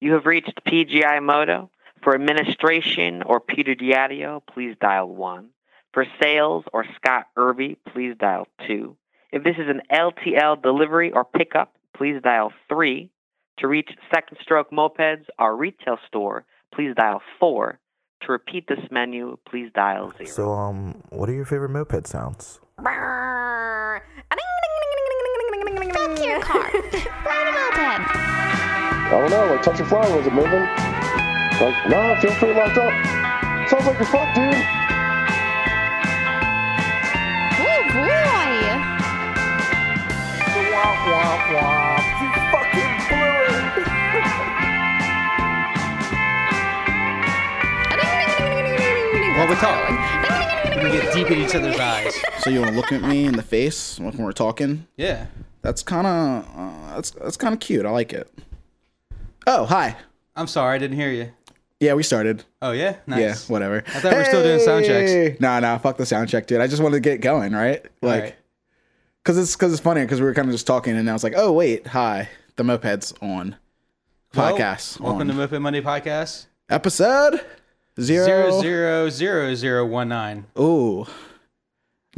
You have reached PGI Moto. For administration or Peter Diadio, please dial 1. For sales or Scott Irby, please dial 2. If this is an LTL delivery or pickup, please dial 3. To reach Second Stroke Mopeds, our retail store, please dial 4. To repeat this menu, please dial 0. So, um, what are your favorite moped sounds? Fuck your car. Ride a moped. I don't know, like touch a fly, was it moving? Like, nah, I feel pretty locked up. Sounds like you're fucked, dude. Oh boy. Womp womp womp. You fucking blew it. Well, we talk. We get deep in each other's eyes. So you want to look at me in the face when we're talking? Yeah. That's kind of uh, that's that's kind of cute. I like it. Oh, hi. I'm sorry, I didn't hear you. Yeah, we started. Oh yeah, nice. Yeah, whatever. I thought we were still doing sound checks. Hey! Nah, nah, fuck the sound check, dude. I just wanted to get going, right? Like, Alright. cause it's cause it's funny because we were kind of just talking, and I was like, oh wait, hi, the mopeds on Well, podcast. welcome on. to Moped Monday podcast. episode zero Zero zero zero zero one nine. Ooh.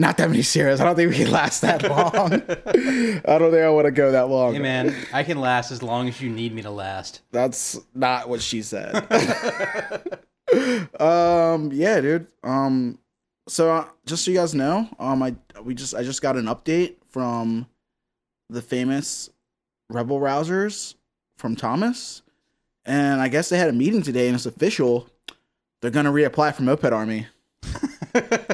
Not that many zeros. I don't think we can last that long. I don't think I want to go that long. Hey man, I can last as long as you need me to last. That's not what she said. um, yeah, dude. Um, so uh, just so you guys know, um, I we just I just got an update from the famous Rebel Rousers from Thomas, and I guess they had a meeting today, and it's official. They're gonna reapply for Moped Army.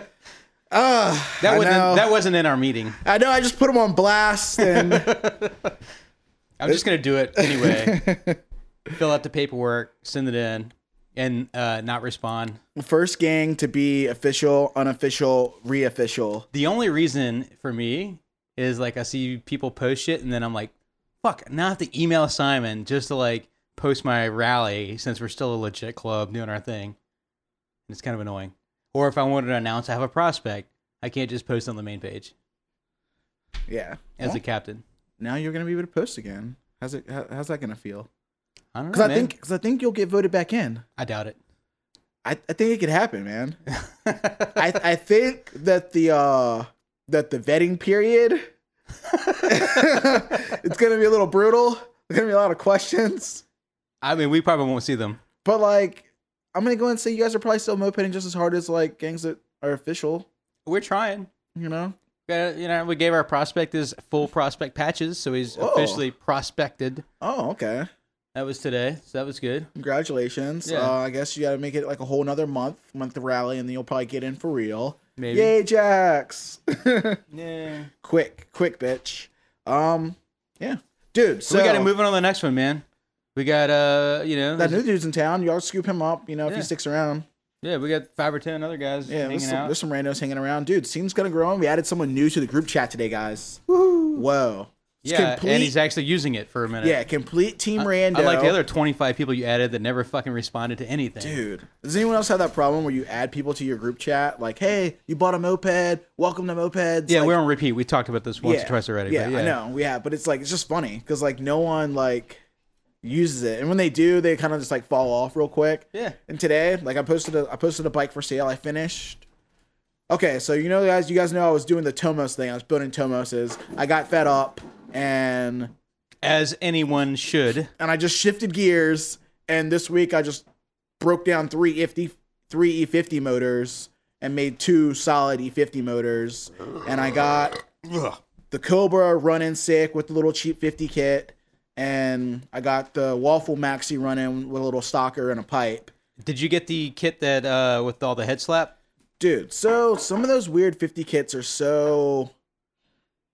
Ah, That wasn't that wasn't in our meeting. I know. I just put them on blast, and I'm just gonna do it anyway. Fill out the paperwork, send it in, and uh, not respond. first gang to be official, unofficial, re-official. The only reason for me is like I see people post shit, and then I'm like, fuck. Now I have to email Simon just to like post my rally since we're still a legit club doing our thing. And it's kind of annoying. Or if I wanted to announce I have a prospect, I can't just post on the main page Yeah. as Well, a captain. now you're gonna be able to post again. How's it? How, how's that gonna feel? I don't know. Because I think, because I think you'll get voted back in. I doubt it. I, I think it could happen, man. I, I think that the uh that the vetting period it's gonna be a little brutal. There's gonna be a lot of questions, I mean, we probably won't see them. but like I'm gonna go and say you guys are probably still mopeding just as hard as like gangs that are official. We're trying. You know, Uh, you know, we gave our prospect his full prospect patches, so he's Whoa. officially prospected. oh okay. That was today, so that was good. Congratulations. Yeah. Uh, I guess you got to make it like a whole another month, month of rally, and then you'll probably get in for real. Maybe. Yay, Jax! Yeah. quick, quick, bitch. Um, yeah, dude. So So we got to move on to the next one, man. We got uh, you know, That new dude's in town. Y'all scoop him up. You know, if Yeah. he sticks around. yeah, we got five or ten other guys Yeah, hanging there's some, out. there's some randos hanging around, dude. Scene's gonna grow. on. We added someone new to the group chat today, guys. Woo. Whoa. It's yeah, complete, and he's actually using it for a minute. yeah, complete team rando. I like the other 25 people you added that never fucking responded to anything. Dude, does anyone else have that problem where you add people to your group chat? Like, hey, you bought a moped. Welcome to mopeds. Yeah, like, we're on repeat. We talked about this once or twice already. Yeah, but yeah. I know. We have, but it's like it's just funny because like no one like uses it, and when they do, they kind of just like fall off real quick. Yeah. And today, like I posted a I posted a bike for sale. I finished. Okay, so you know, guys, you guys know I was doing the Tomos thing. I was building Tomoses. I got fed up, and As anyone should. and I just shifted gears. And this week, I just broke down three E50 three E50 motors and made two solid E50 motors. And I got the Cobra running sick with the little cheap 50 kit. And I got the Waffle Maxi running with a little stalker and a pipe. Did you get the kit that uh with all the head slap? Dude, so some of those weird 50 kits are so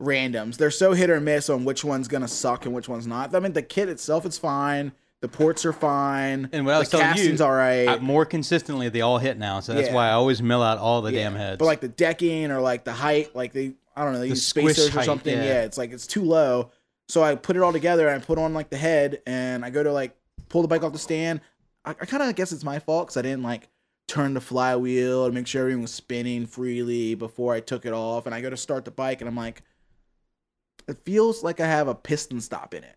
randoms. They're so hit or miss on which one's gonna suck and which one's not. I mean, the kit itself is fine. The ports are fine. And what I was the telling you, casting's all right. Uh, more consistently, they all hit now, so that's Yeah. why I always mill out all the Yeah. damn heads. But like the decking or like the height, like they, I don't know, they The use spacers or something. yeah. Yeah. it's like it's too low. So I put it all together and I put on like the head and I go to like pull the bike off the stand. I, I kind of guess it's my fault because I didn't like turn the flywheel to make sure everything was spinning freely before I took it off. And I go to start the bike and I'm like, it feels like I have a piston stop in it.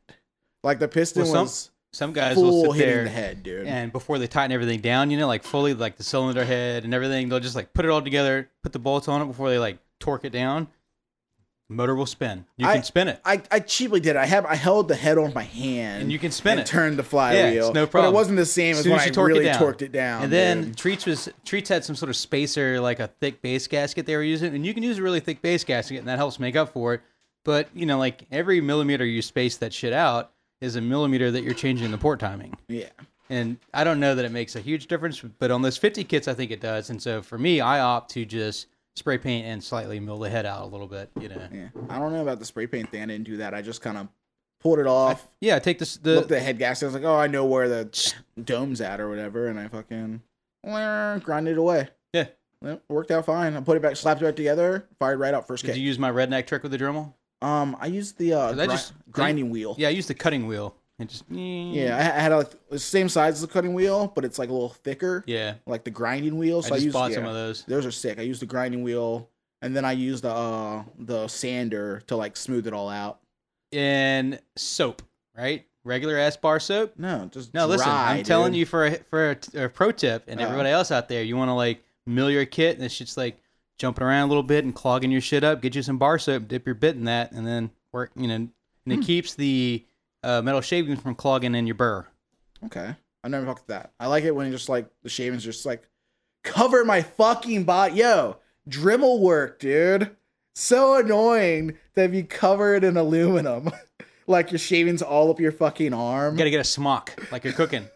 Like the piston Well, some- was. some guys will sit hitting there the head, dude. and before they tighten everything down, you know, like fully like the cylinder head and everything, they'll just like put it all together, put the bolts on it before they like torque it down. Motor will spin. You I- can spin it. I, I cheaply did. it. I have I held the head on my hand And you can spin and it. turned the Yeah, flywheel. it's no problem. But it wasn't the same As as when I you torque really it torqued it down. and then dude. Treats was Treats had some sort of spacer, like a thick base gasket they were using, and you can use a really thick base gasket, and that helps make up for it. But you know, like every millimeter you space that shit out is a millimeter that you're changing the port timing. yeah, And I don't know that it makes a huge difference, but on those 50 kits, I think it does. And so for me, I opt to just spray paint and slightly mill the head out a little bit. You know, yeah. I don't know about the spray paint thing. I didn't do that. I just kind of pulled it off. yeah. Take this looked at the the head gasket. I was like, oh, I know where the dome's at or whatever, and I fucking grinded it away. yeah. Well, worked out fine. I put it back, slapped it back together, fired right out first Did kick. you use my redneck trick with the Dremel? um, I used the uh, gri- just- grinding wheel. Yeah, I used the cutting wheel and just Yeah, I had a, the same size as the cutting wheel, but it's like a little thicker, yeah. like the grinding wheel. So I I, used bought yeah, some of those. Those are sick. I used the grinding wheel, and then I used the uh, the sander to like smooth it all out. And soap, right? Regular ass bar soap. No, just No, listen, I'm telling you for a, for a, a pro tip, and Uh. everybody else out there, you want to like mill your kit, and it's just like jumping around a little bit and clogging your shit up. Get you some bar soap, dip your bit in that, and then work. You know, and Hmm. it keeps the uh, metal shavings from clogging in your burr. Okay. I never fucked that. I like it when just like the shavings just like cover my fucking body. Yo, Dremel work, dude. So annoying to be covered in aluminum. like your shavings all up your fucking arm. You gotta get a smock like you're cooking,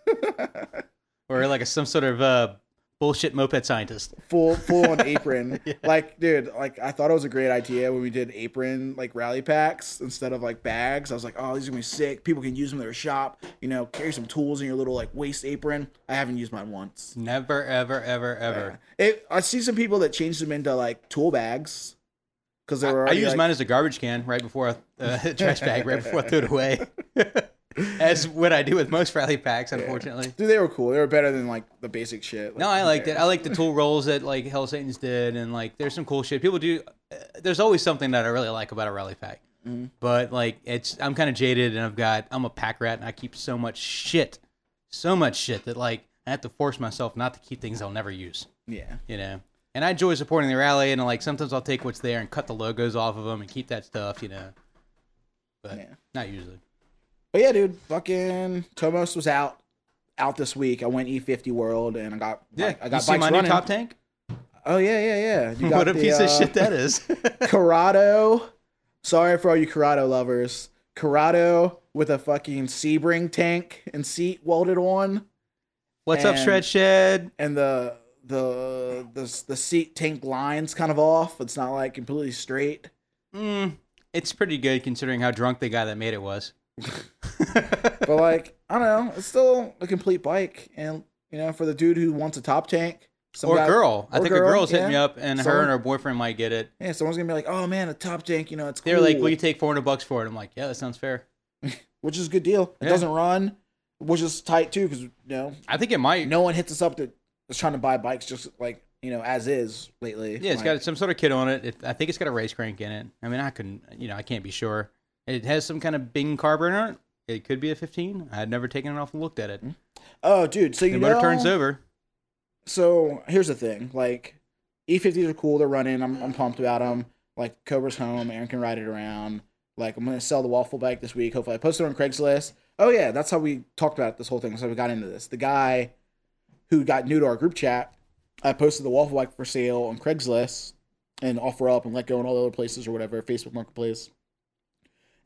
or like a, some sort of uh, bullshit moped scientist. full full on apron. Like, dude, like I thought it was a great idea when we did apron like rally packs instead of like bags. I was like, oh, these are gonna be sick. People can use them in their shop. You know, carry some tools in your little like waist apron. I haven't used mine once. Never, ever, ever, ever. It, I see some people that change them into like tool bags because they were. I already, use like- mine as a garbage can right before I, uh, trash bag right before I throw it away. as what I do with most rally packs, unfortunately. Dude, they were cool. They were better than like the basic shit. No, I liked it. I like the tool rolls that like Hell Satan's did, and like there's some cool shit. People do. Uh, there's always something that I really like about a rally pack, Mm-hmm. but like it's I'm kind of jaded, and I've got I'm a pack rat, and I keep so much shit, so much shit that like I have to force myself not to keep things I'll never use. Yeah. You know. And I enjoy supporting the rally, and like sometimes I'll take what's there and cut the logos off of them and keep that stuff, you know. But Yeah. not usually. But yeah, dude, fucking Tomos was out out this week. I went E50 World and I got Yeah, like, I got you see my running. new top tank? Oh yeah, yeah, yeah. You got What a the, piece uh, of shit that is. Corrado. Sorry for all you Corrado lovers. Corrado with a fucking Sebring tank and seat welded on, What's up, Shred Shed? and the the the the seat tank lines kind of off. It's not like completely straight. Mm, it's pretty good considering how drunk the guy that made it was. But like I don't know, it's still a complete bike, and you know for the dude who wants a top tank, some or guy- girl. I or think a girl, girl's hitting yeah. me up, and her and her boyfriend might get it. Yeah, someone's gonna be like, "Oh man, a top tank, you know, it's. They're like, "Will you take 400 bucks for it?" I'm like, "Yeah, that sounds fair." which is a good deal. It Yeah. doesn't run, which is tight too, because you know I think it might. no one hits us up that is trying to buy bikes just like you know as is lately. Yeah, it's Like, got some sort of kit on it. it. I think it's got a race crank in it. I mean, I couldn't, you know, I can't be sure. It has some kind of Bing carburetor it. It could be a 15. I had never taken it off and looked at it. Mm-hmm. oh, dude. So you The motor know, turns over. So here's the thing: like E50s are cool. They're running. I'm, I'm pumped about them. Like Cobra's home. Aaron can ride it around. Like I'm gonna sell the waffle bike this week. Hopefully, I posted it on Craigslist. Oh yeah, that's how we talked about this whole thing. So we got into this. The guy who got new to our group chat, I posted the waffle bike for sale on Craigslist and offer up and let go in all the other places or whatever, Facebook Marketplace.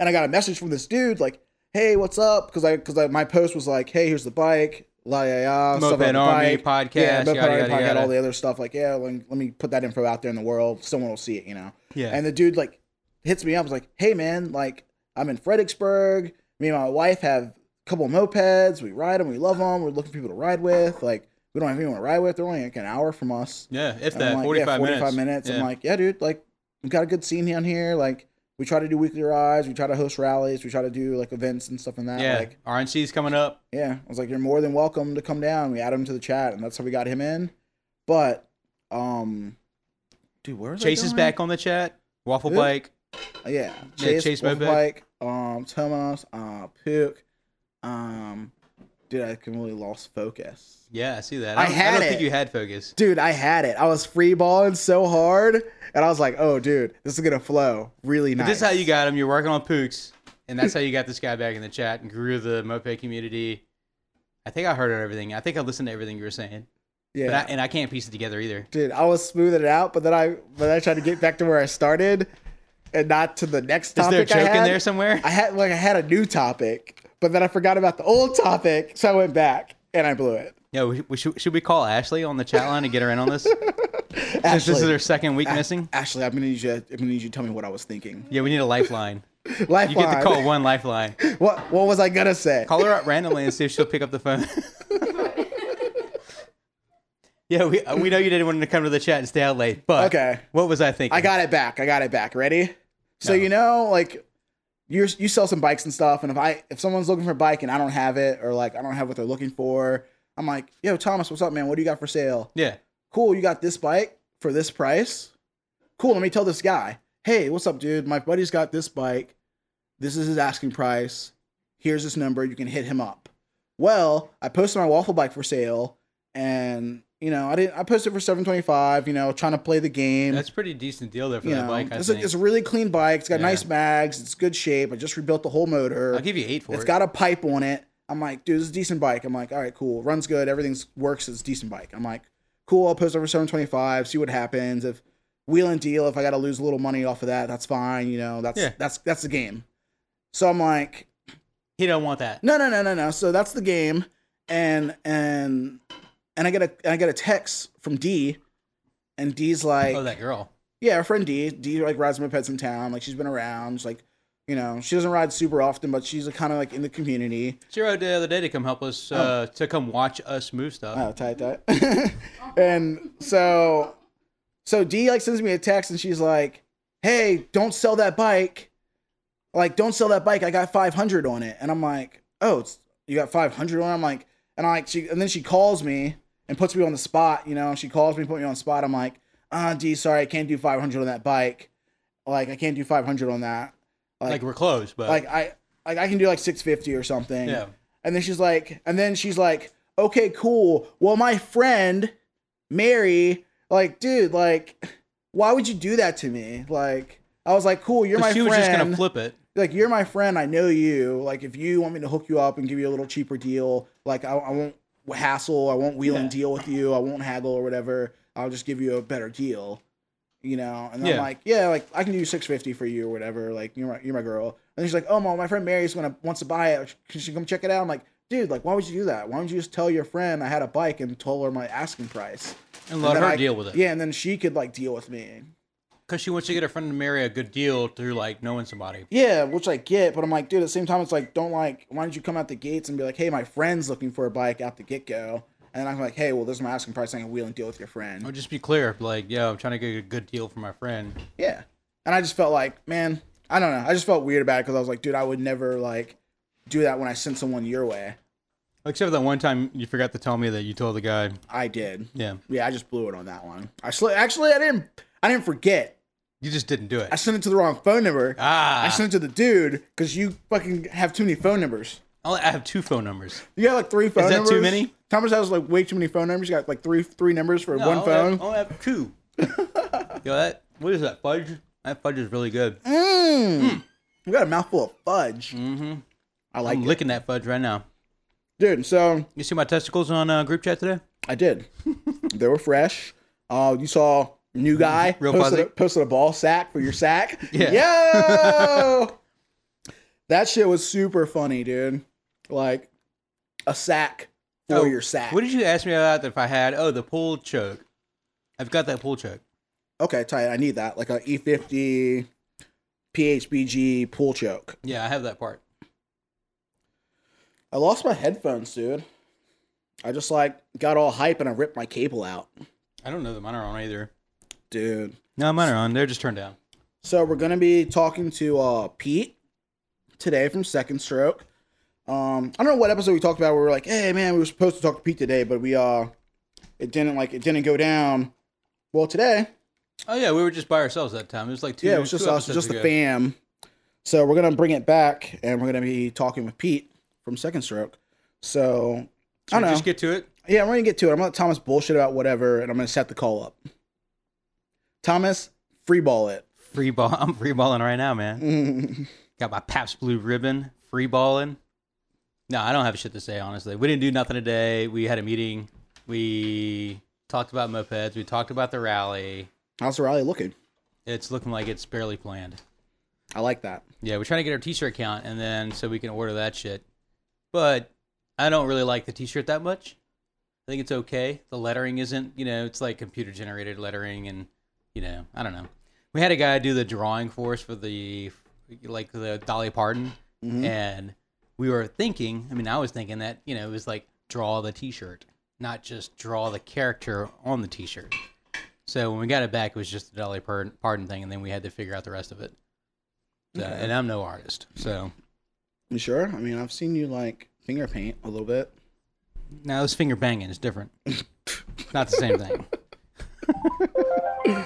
And I got a message from this dude like, "Hey, what's up?" Because I because I, my post was like, "Hey, here's the bike." La ya ya. Moped Army bike. podcast, Yeah, Moped yada, yada, podcast, yada. all the other stuff. Like, yeah, let me, let me put that info out there in the world. Someone will see it, you know. Yeah. And the dude like hits me up. Was like, "Hey man, like I'm in Fredericksburg. Me and my wife have a couple of mopeds. We ride them. We love them. We're looking for people to ride with. Like, we don't have anyone to ride with. They're only like an hour from us. yeah, if And that, like, 45, yeah, 45 minutes. minutes. Yeah. I'm like, yeah, dude, like, we've got a good scene down here. Like, we try to do weekly rides. We try to host rallies. We try to do like events and stuff in that. yeah, Like, RNC's coming up. yeah, I was like, you're more than welcome to come down. We add him to the chat, and that's how we got him in. But, um, dude, where is Chase is back on the chat. Waffle Who? Bike. Uh, yeah, Yeah, Chase, Chase Waffle. Bike, um, Thomas, uh, Pook, um, dude, I completely lost focus. Yeah, I see that. I don't- had I don't it. think you had focus. Dude, I had it. I was free balling so hard, and I was like, "Oh, dude, this is gonna flow really nice." This is how you got him. You're working on Pooks, and that's how you got this guy back in the chat and grew the moped community. I think I heard everything. I think I listened to everything you were saying, yeah, but I, and I can't piece it together either. dude. I was smoothing it out, but then I, but then I tried to get back to where I started, and not to the next Is topic. there a joke in there somewhere? I had like I had a new topic, but then I forgot about the old topic, so I went back and I blew it. Yeah, we, we should, should we call Ashley on the chat line and get her in on this? Since this is her second week missing. Ashley, I'm gonna need you. I'm gonna need you to tell me what I was thinking. Yeah, we need a lifeline. Lifeline. You get to call one lifeline. What What was I gonna say? Call her up randomly and see if she'll pick up the phone. yeah, we we know you didn't want to come to the chat and stay out late, but Okay. what was I thinking? I got it back. I got it back. Ready? So No. you know, like you you sell some bikes and stuff, and if I if someone's looking for a bike and I don't have it, or like I don't have what they're looking for, I'm like, yo, Thomas, what's up, man? What do you got for sale? Yeah, Cool, you got this bike for this price. Cool, let me tell this guy, hey, what's up, dude? My buddy's got this bike. This is his asking price. Here's his number. You can hit him up. Well, I posted my waffle bike for sale, and you know, I didn't. I posted for seven twenty five. You know, trying to play the game. that's a pretty decent deal there for you that know, bike. I it's, a, think. it's a really clean bike. It's got Yeah. nice mags. It's good shape. I just rebuilt the whole motor. I'll give you eight for It's it. It's got a pipe on it. I'm like, dude, this is a decent bike. I'm like, all right, cool. Runs good. Everything's works. It's a decent bike. I'm like, cool. I'll post over 725. See what happens. If wheel and deal, if I got to lose a little money off of that, that's fine. You know, that's Yeah. that's that's the game. So I'm like, he don't want that. no, no, no, no, no. So that's the game, and and and I get a I get a text from D, and D's like, Oh, that girl. yeah, our friend D. D like rides mopeds in town. Like she's been around. She's like, you know, she doesn't ride super often, but she's kind of like in the community. She rode the other day to come help us uh, to come watch us move stuff. Oh, tight, tight. and so, so D like sends me a text and she's like, "Hey, don't sell that bike. Like, don't sell that bike. I got 500 on it." And I'm like, "Oh, it's, you got 500 on?" it? I'm like, and I like she, and then she calls me and puts me on the spot. You know, she calls me, put me on the spot. I'm like, "Ah, D, sorry, I can't do 500 on that bike. Like, I can't do 500 on that. like we're close, but like I like I can do like 650 or something. yeah, And then she's like, and then she's like, okay, cool. Well, my friend Mary, like, dude, like, why would you do that to me? Like, I was like, cool, you're my she friend. She was just gonna flip it. Like, you're my friend. I know you. Like, if you want me to hook you up and give you a little cheaper deal, like, I, I won't hassle. I won't wheel and deal with you. I won't haggle or whatever. I'll just give you a better deal. You know, and Yeah. I'm like, yeah, like I can do six fifty for you or whatever. Like you're my you're my girl. And she's like, oh, my my friend Mary's gonna wants to buy it. Can she come check it out? I'm like, dude, like why would you do that? Why don't you just tell your friend I had a bike and told her my asking price? And let her I- deal with it. Yeah, and then she could like deal with me. Because she wants to get her friend to marry a good deal through like knowing somebody. Yeah, which I get, but I'm like, dude, at the same time, it's like, don't like, why don't you come out the gates and be like, hey, my friend's looking for a bike out the get go, and I'm like, hey, well, this is my asking price. I can wheel and deal with your friend. Or just be clear, like, yo, I'm trying to get a good deal for my friend. Yeah. And I just felt like, man, I don't know. I just felt weird about it because I was like, dude, I would never like do that when I sent someone your way. Except for that one time you forgot to tell me that you told the guy. I did. Yeah, Yeah, I just blew it on that one. I sl- actually I didn't I didn't forget. You just didn't do it. I sent it to the wrong phone number. ah, I sent it to the dude because you fucking have too many phone numbers. I'll- I have two phone numbers. You got like three phone that numbers. too many? Thomas has like way too many phone numbers. You got like three three numbers for No, one I only phone. Have, I only have two. yo, that what is that fudge? That fudge is really good. Mmm. You got a mouthful of fudge. Mm-hmm. I like I'm it. licking that fudge right now. Dude, so You see my testicles on uh, group chat today? I did. they were fresh. Uh, you saw new mm-hmm. guy Real posted, a, posted a ball sack for your sack. Yeah. Yo, that shit was super funny, dude. Like a sack for Oh, your sack. What did you ask me about if I had? Oh, the pull choke. I've got that pull choke. okay, tight. I need that. Like a E50 PHBG pull choke. Yeah, I have that part. I lost my headphones, dude. I just like got all hype and I ripped my cable out, I don't know that mine are on either. Dude. No, mine are on. They're just turned down. So we're gonna be talking to uh, Pete today from Second Stroke. Um, I don't know what episode we talked about. Where we were like, "Hey, man, we were supposed to talk to Pete today, but we uh, it didn't like it didn't go down." Well, today, Oh yeah, we were just by ourselves that time. It was like two. yeah, it was just us, just the fam. So we're gonna bring it back, and we're gonna be talking with Pete from Second Stroke. So Should I don't know. just get to it? yeah, I'm gonna get to it. I'm gonna let Thomas bullshit about whatever, and I'm gonna set the call up. Thomas, free ball it. Free ball. I'm free balling right now, man. Got my Pabst Blue ribbon. Free balling. No, I don't have shit to say, honestly. We didn't do nothing today. We had a meeting. We talked about mopeds. We talked about the rally. How's the rally looking? It's looking like it's barely planned. I like that. Yeah, we're trying to get our t-shirt count, and then so we can order that shit. But I don't really like the t-shirt that much. I think it's okay. The lettering isn't, you know, it's like computer generated lettering, and you know, I don't know. We had a guy do the drawing for us for the like the Dolly Parton, mm-hmm. and we were thinking. I mean, I was thinking that you know it was like draw the t-shirt, not just draw the character on the t-shirt. So when we got it back, it was just the Dolly Parton thing, and then we had to figure out the rest of it. So, Okay. And I'm no artist, so You sure? I mean, I've seen you like finger paint a little bit. now this finger banging is different. Not the same thing.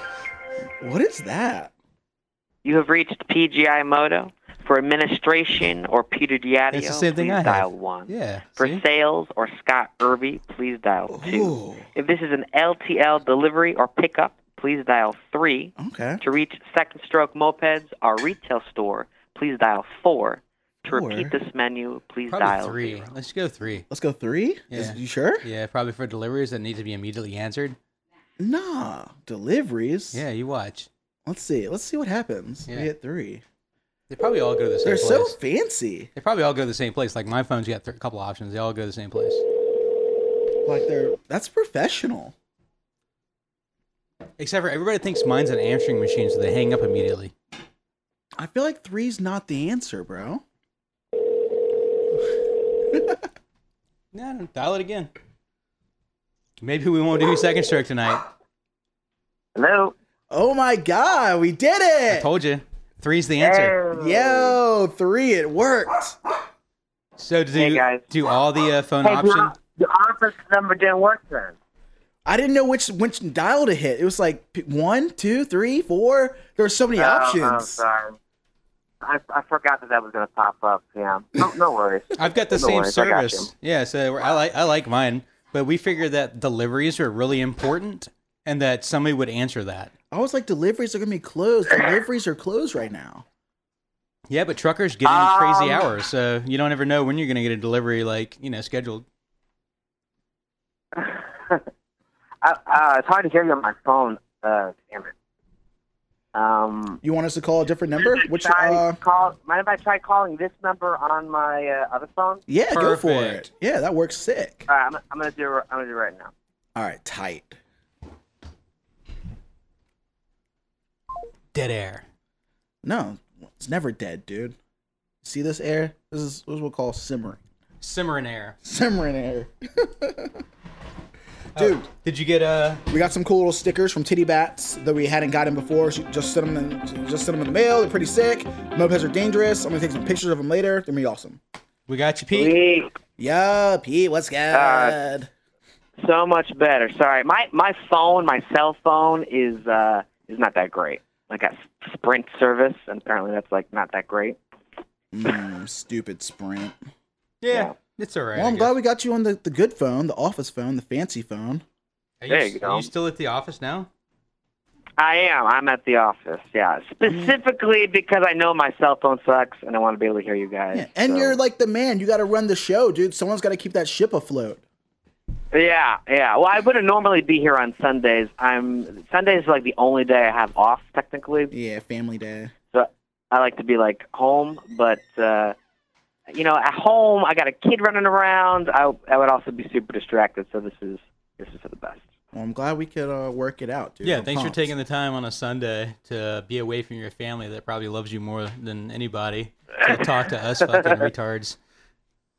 What is that? You have reached PGI Moto. For administration or Peter Diadio, It's the same thing please I have. dial 1. Yeah. For see? sales or Scott Irby, please dial 2. Ooh, If this is an LTL delivery or pickup, please dial 3. okay. To reach Second Stroke Mopeds, our retail store, please dial 4. To Four? repeat this menu, please Probably dial three. 0. Let's go three. Let's go three. Is, Yeah. you sure? Yeah, probably for deliveries that need to be immediately answered. Nah, deliveries. Yeah, you watch. Let's see. Let's see what happens. Yeah. We get three. They probably all go to the same place. They're so fancy. They probably all go to the same place. Like my phone's got th- a couple options. They all go to the same place. Like they're that's professional. Except for everybody thinks mine's an answering machine, so they hang up immediately. I feel like three's not the answer, bro. No, dial it again. Maybe we won't do second stroke tonight. Hello? Oh my god, we did it! I it! told you. Three's the answer. Yo, three, it worked. So do Hey, guys. do all the uh, phone Hey, option? the, the office number didn't work then. I didn't know which which dial to hit. It was like one, two, three, four. There were so many Oh, options. I'm sorry. I, I forgot that that was going to pop up. Yeah. No, no worries. I've got the No same worries, I got you. service. Yeah, so I like I like mine, but we figured that deliveries are really important and that somebody would answer that. I was like, deliveries are gonna be closed. Deliveries are closed right now. Yeah, but truckers get in crazy Um, hours, so you don't ever know when you're going to get a delivery like, you know, scheduled. uh, uh, it's hard to hear you on my phone. Uh, damn it. Um, You want us to call a different number? Which try uh call, mind if I try calling this number on my uh, other phone? yeah, go for it. Yeah, that works sick. All right, I'm, I'm gonna do. it- I'm gonna do it right now. All right, tight. Dead air. No, it's never dead, dude. See this air? This is what we'll call simmering. Simmering air. Simmering air. Dude, Did you get a? we got some cool little stickers from Titty Bats that we hadn't gotten before. She just sent them in, just sent them in the mail. They're pretty sick. Mopeds are dangerous. I'm gonna take some pictures of them later. They're gonna be awesome. we got you, Pete? Sweet. Yeah, Pete, what's good? Uh, So much better. Sorry, my my phone, my cell phone is uh is not that great. I got Sprint service, and apparently that's like not that great. Mm, stupid Sprint. Yeah, Yeah. It's all right. Well, I I'm glad we got you on the, the good phone, the office phone, the fancy phone. Are you, There s- you Are go. you still at the office now? I am. I'm at the office. Yeah, specifically because I know my cell phone sucks, and I want to be able to hear you guys. Yeah, and so- you're like the man. You got to run the show, dude. Someone's got to keep that ship afloat. Yeah, yeah. Well, I wouldn't normally be here on Sundays. I'm Sundays is like the only day I have off technically. Yeah, family day. So I like to be like home, but uh you know, at home I got a kid running around. I I would also be super distracted. So this is this is for the best. Well, I'm glad we could uh, work it out, dude. yeah, I'm thanks for taking the time on a Sunday to be away from your family that probably loves you more than anybody to talk to us fucking retards.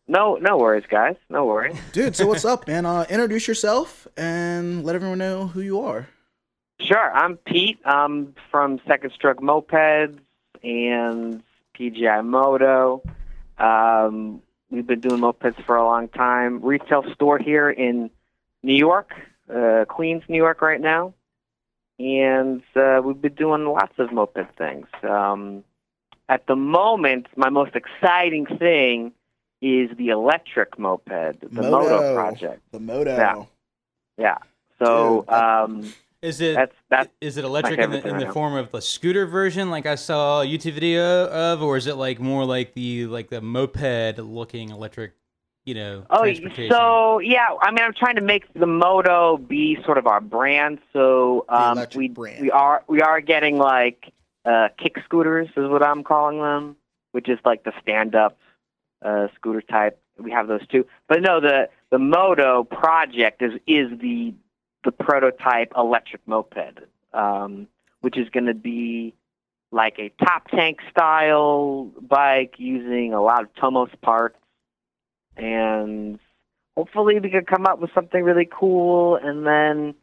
No, no worries, guys. No worries. Dude, so what's up, man? Uh, introduce yourself and let everyone know who you are. Sure, I'm Pete. I'm from Second Stroke Mopeds and PGI Moto. Um, we've been doing mopeds for a long time. Retail store here in New York, uh, Queens, New York, right now. And uh, we've been doing lots of moped things. Um, at the moment, my most exciting thing is the electric moped, the Moto, Moto. project. The Moto. Yeah. Yeah. So Dude, um, Is it that's that's is it electric in the, in the form of the scooter version, like I saw a YouTube video of, or is it like more like the like the moped looking electric, you know, Oh, so yeah. I mean, I'm trying to make the Moto be sort of our brand. So um, we brand. we are we are getting like uh, kick scooters is what I'm calling them, which is like the stand up uh, scooter type. We have those too. But no, the the Moto project is is the the prototype electric moped, um, which is going to be like a top tank style bike using a lot of Tomos parts and hopefully we could come up with something really cool and then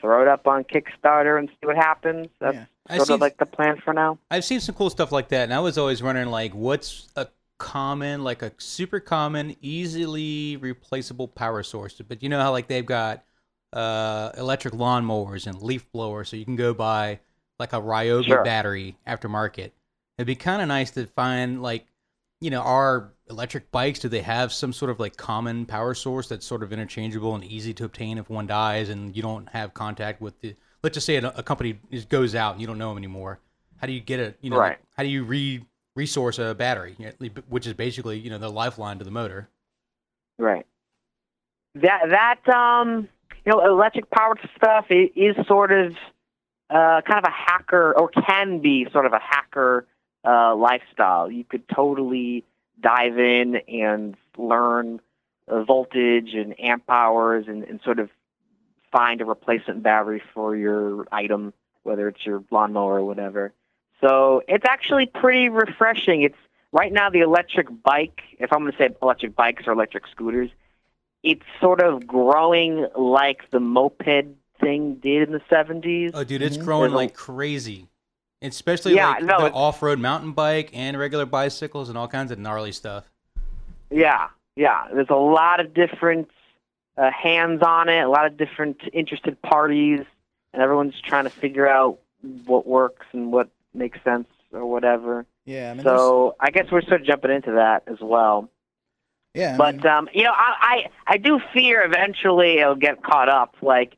throw it up on Kickstarter and see what happens. That's Yeah. Sort of like the plan for now. I've seen some cool stuff like that, and I was always wondering like, what's a common, like a super common, easily replaceable power source? But you know how like they've got uh, electric lawnmowers and leaf blowers, so you can go buy like a Ryobi Sure. battery aftermarket. It'd be kind of nice to find like, you know, our electric bikes. Do they have some sort of like common power source that's sort of interchangeable and easy to obtain if one dies and you don't have contact with the? Let's just say a, a company is, goes out and you don't know them anymore. How do you get it? You know, Right. how do you re resource a battery, which is basically you know the lifeline to the motor? Right. That that um you know electric powered stuff is sort of uh, kind of a hacker or can be sort of a hacker uh, lifestyle. You could totally dive in and learn uh, voltage and amp hours and, and sort of find a replacement battery for your item, whether it's your lawnmower or whatever. So it's actually pretty refreshing. It's right now the electric bike. If I'm going to say electric bikes or electric scooters, it's sort of growing like the moped thing did in the 70s. Oh, dude, it's Mhm. growing There's a- like crazy. Especially Yeah, like no, the off-road mountain bike and regular bicycles and all kinds of gnarly stuff. Yeah, yeah. There's a lot of different uh, hands on it, a lot of different interested parties, and everyone's trying to figure out what works and what makes sense or whatever. Yeah, I mean, there's- So I guess we're sort of jumping into that as well. Yeah, I But mean, um, you know, I, I I do fear eventually it'll get caught up. Like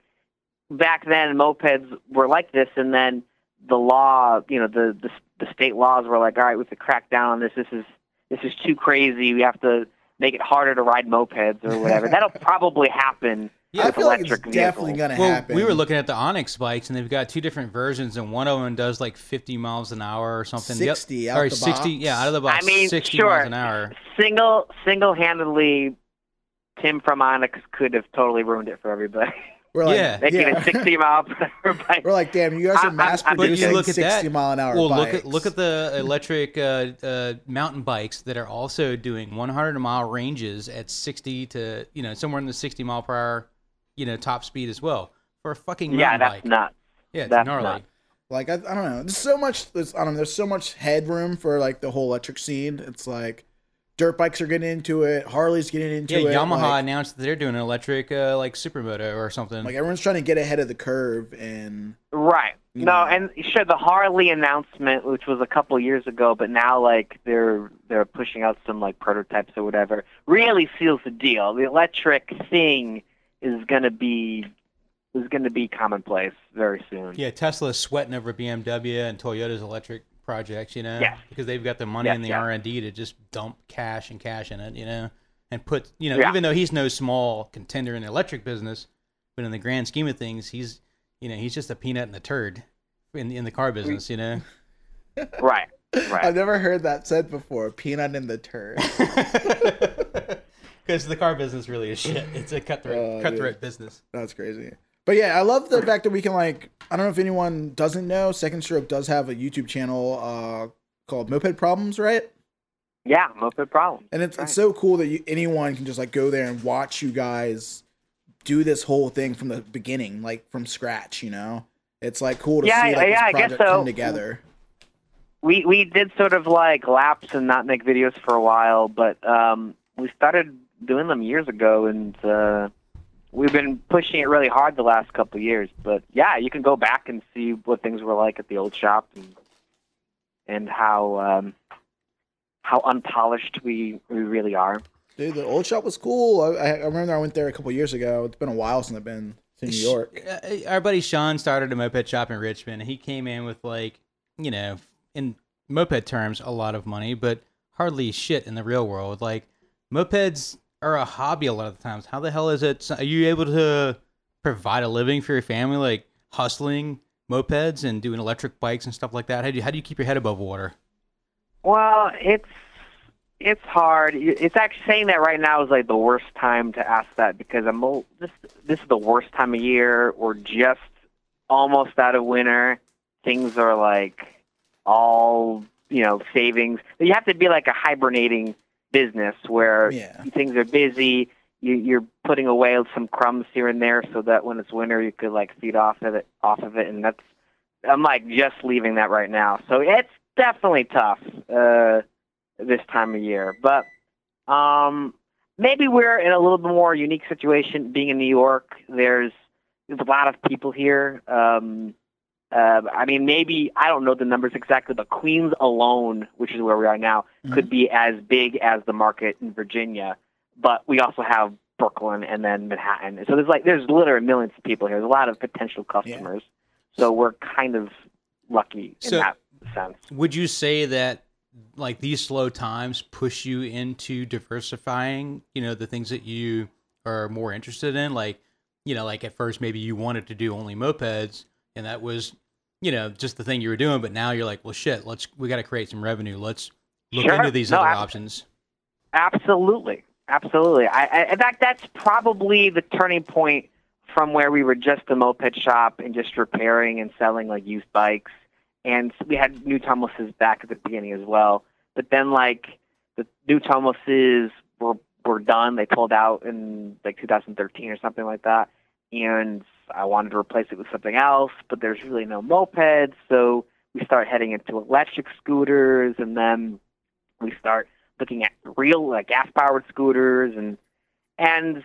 back then, mopeds were like this, and then the law, you know, the the, the state laws were like, all right, we have to crack down on this. This is this is too crazy. We have to make it harder to ride mopeds or whatever. That'll probably happen Yeah, I feel like it's electric definitely gonna Well, happen. we were looking at the Onyx bikes, and they've got two different versions, and one of them does like 50 miles an hour or something. The oth- 60 out sorry, the 60, box. yeah, out of the box, I mean, 60 sure. miles an hour. Single single handedly, Tim from Onyx could have totally ruined it for everybody. We're like, Yeah. Making yeah. a 60 mile per hour bike. We're like, damn, you guys are mass I'm- But you producing look at 60 that. mile an hour Well, bikes. look at look at the electric uh, uh, mountain bikes that are also doing 100 mile ranges at 60 to you know somewhere in the 60 mile per hour, you know, top speed as well for a fucking yeah, that's bike. nuts. yeah, it's that's gnarly. nuts. Like I, I don't know. There's so much. There's, I don't know. There's so much headroom for like the whole electric scene. It's like dirt bikes are getting into it. Harley's getting into Yeah, it. Yamaha Like, announced that they're doing an electric uh, like supermoto or something. like everyone's trying to get ahead of the curve, and Right. You No, know. and sure the Harley announcement, which was a couple years ago, but now like they're they're pushing out some like prototypes or whatever, really seals the deal. The electric thing is gonna be is gonna be commonplace very soon. Yeah, Tesla's sweating over BMW and Toyota's electric projects, you know, Yes. because they've got the money Yes, and the yeah. R and D to just dump cash and cash in it, you know, and put, you know, Yeah. even though he's no small contender in the electric business, but in the grand scheme of things, he's, you know, he's just a peanut in the turd in in the car business, you know. Right. Right. I've never heard that said before. Peanut in the turd. Because the car business really is shit. It's a cutthroat, Oh, cutthroat business. That's crazy. But yeah, I love the fact that we can like. I don't know if anyone doesn't know. Second Stroke does have a YouTube channel uh, called Moped Problems, right? yeah, moped Problems. And it's Right. it's so cool that you, anyone can just like go there and watch you guys do this whole thing from the beginning, like from scratch. You know, it's like cool to Yeah, see like yeah, I this guess project so. come together. we we did sort of like lapse and not make videos for a while, but um, we started doing them years ago, and uh, we've been pushing it really hard the last couple of years. But yeah, you can go back and see what things were like at the old shop and and how um, how unpolished we we really are. Dude, the old shop was cool. I, I I remember I went there a couple years ago. It's been a while since I've been to New York. Uh, Our buddy Sean started a moped shop in Richmond. He came in with like, you know, in moped terms, a lot of money, but hardly shit in the real world. Like, mopeds are a hobby a lot of the times. How the hell is it? Are you able to provide a living for your family, like hustling mopeds and doing electric bikes and stuff like that? How do you, how do you keep your head above water? Well, it's it's hard. It's actually saying that right now is like the worst time to ask that because I'm this this is the worst time of year. We're just almost out of winter. Things are like all you know savings. You have to be like a hibernating business where Yeah. things are busy. You, you're putting away some crumbs here and there so that when it's winter you could like feed off of it off of it and that's I'm like just leaving that right now. So it's definitely tough uh, this time of year. But um, maybe we're in a little bit more unique situation being in New York. There's there's a lot of people here. Um, uh, I mean, maybe I don't know the numbers exactly, but Queens alone, which is where we are now, could be as big as the market in Virginia. But we also have Brooklyn and then Manhattan. So there's like there's literally millions of people here. There's a lot of potential customers. So we're kind of lucky in So- that sense. Would you say that like these slow times push you into diversifying, you know, the things that you are more interested in? Like, you know, like at first maybe you wanted to do only mopeds and that was, you know, just the thing you were doing, but now you're like, well shit, let's we gotta create some revenue. Let's look Sure. into these No, other ab- options. Absolutely, absolutely. I, I, in fact, that's probably the turning point from where we were just a moped shop and just repairing and selling like used bikes, and we had new Tomoses back at the beginning as well. But then, like the new Tomoses were were done. They pulled out in like 2013 or something like that, and I wanted to replace it with something else. But there's really no mopeds, so we start heading into electric scooters, and then we start looking at real like gas powered scooters and and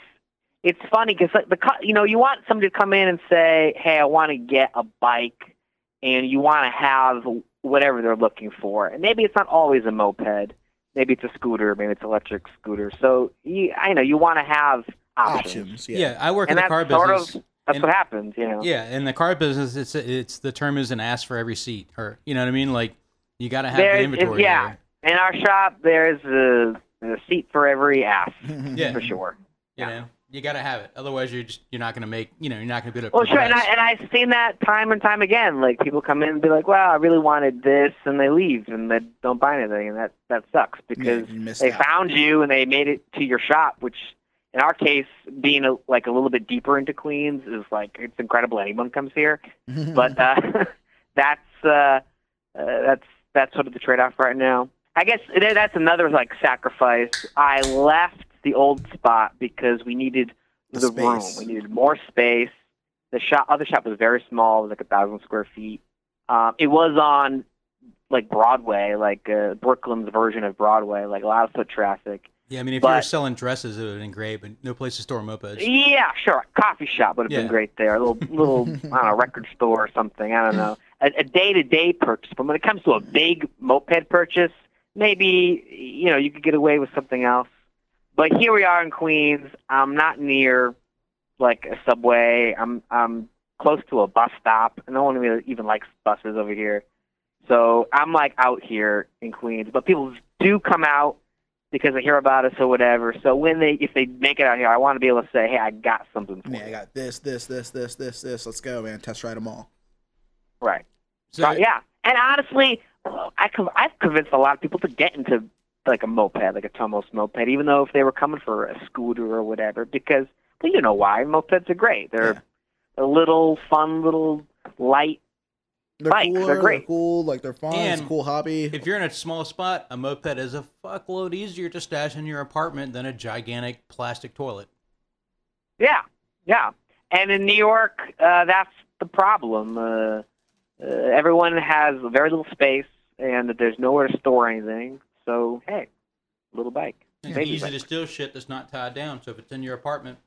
it's funny because the cu- you know you want somebody to come in and say hey i want to get a bike and you want to have whatever they're looking for and maybe it's not always a moped maybe it's a scooter maybe it's electric scooter so you, i know you want to have options, Options. Yeah, Yeah. I work and in the that's car sort business. of that's and- what happens you know Yeah, in the car business, it's it's the term is an ass for every seat, or you know what I mean. Like you got to have There's- the inventory. yeah. in our shop there's a, a seat for every ass yeah, for sure You know, you got to have it. Otherwise, you're just you're not going to make. You know, you're not going to be able to. Well, sure, and I and I've seen that time and time again. Like people come in and be like, "Wow, I really wanted this," and they leave and they don't buy anything, and that that sucks because missed they out. found you and they made it to your shop. Which, in our case, being a, like a little bit deeper into Queens is like it's incredible. Anyone comes here, but uh, that's uh, uh, that's that's sort of the trade-off right now. I guess that's another like sacrifice. I left the old spot because we needed The the, room. We needed more space. The shop, other shop was very small, it was like a thousand square feet. Um, it was on like Broadway, like uh, Brooklyn's version of Broadway, like a lot of foot traffic. Yeah, I mean, if you were selling dresses, it would have been great, but no place to store mopeds. Yeah, sure. A coffee shop would have Yeah. been great there. A little, little, I don't know, record store or something. I don't know. A, a day-to-day purchase. But when it comes to a big moped purchase, maybe you know you could get away with something else. But here we are in Queens. I'm not near like a subway. I'm I'm close to a bus stop. and No one really even likes buses over here. So I'm like out here in Queens. But people do come out because they hear about us or whatever. So when they if they make it out here, I want to be able to say, "Hey, I got something for Man, I got this, this, this, this, this, this. Let's go, man. Test ride them all. Right. So, So, yeah. And honestly, I con- I've convinced a lot of people to get into like a moped, like a Tomos moped, even though if they were coming for a scooter or whatever, because well, you know why mopeds are great. They're a little fun, little light. They're Bikes, cooler. they're great. cool. Like they're fun. it's a cool hobby. if you're in a small spot, a moped is a fuckload easier to stash in your apartment than a gigantic plastic toilet. Yeah, yeah. And in New York, uh, that's the problem. Uh, uh, everyone has very little space, and there's nowhere to store anything. So hey, little bike. It's Baby easy bike. to steal shit that's not tied down. So if it's in your apartment,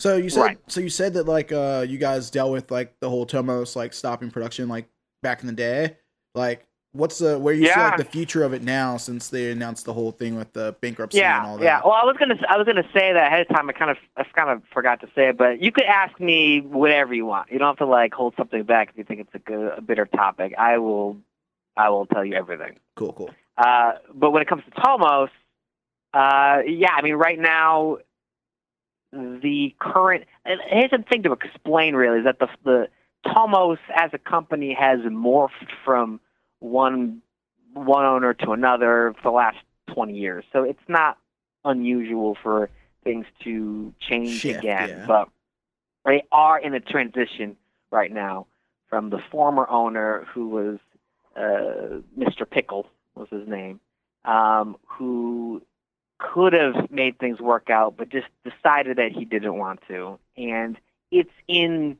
So you said Right. so you said that like uh you guys dealt with like the whole Tomos like stopping production like back in the day. Like What's the where you see like the future of it now since they announced the whole thing with the bankruptcy and all that? yeah. Well, I was gonna I was gonna say that ahead of time. I kind of I kind of forgot to say it, but you could ask me whatever you want. You don't have to like hold something back if you think it's a good a bitter topic. I will I will tell you everything. Cool, cool. Uh, but when it comes to Tomos, uh, yeah, I mean, right now, the current and here's the thing to explain really is that the the Tomos as a company has morphed from one one owner to another for the last 20 years. So it's not unusual for things to change Shift, again, yeah. but they are in a transition right now from the former owner who was uh, Mr. Pickle was his name, um, who could have made things work out, but just decided that he didn't want to. And it's in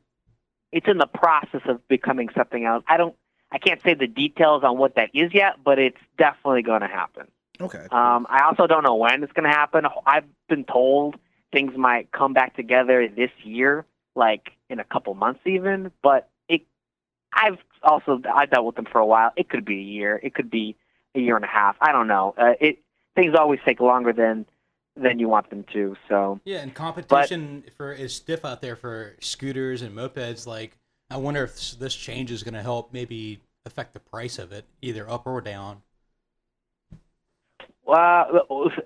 it's in the process of becoming something else. I don't I can't say the details on what that is yet, but it's definitely going to happen. Okay. Um, I also don't know when it's going to happen. I've been told things might come back together this year, like in a couple months even. But it, I've also I've dealt with them for a while. It could be a year. It could be a year and a half. I don't know. Uh, it things always take longer than than you want them to. So Yeah, and competition for is stiff out there for scooters and mopeds. Like, I wonder if this, this change is going to help maybe affect the price of it, either up or down. Uh,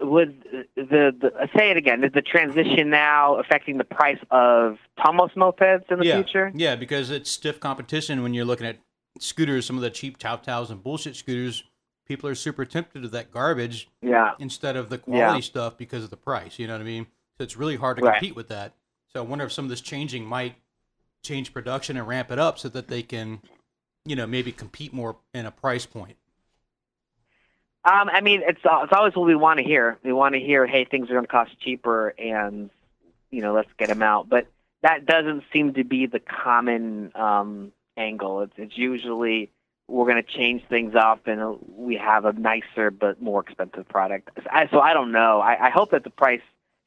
would the, the say it again? Is the transition now affecting the price of Tomos mopeds in the yeah, future? yeah, because it's stiff competition when you're looking at scooters. Some of the cheap chow and bullshit scooters, people are super tempted to that garbage Yeah, instead of the quality Yeah. stuff because of the price. You know what I mean? So it's really hard to Right. compete with that. So I wonder if some of this changing might change production and ramp it up so that they can, you know, maybe compete more in a price point. Um, I mean, it's it's always what we want to hear. We want to hear, hey, things are going to cost cheaper, and you know, let's get them out. But that doesn't seem to be the common um, angle. It's it's usually we're going to change things up, and we have a nicer but more expensive product. I, so I don't know. I, I hope that the price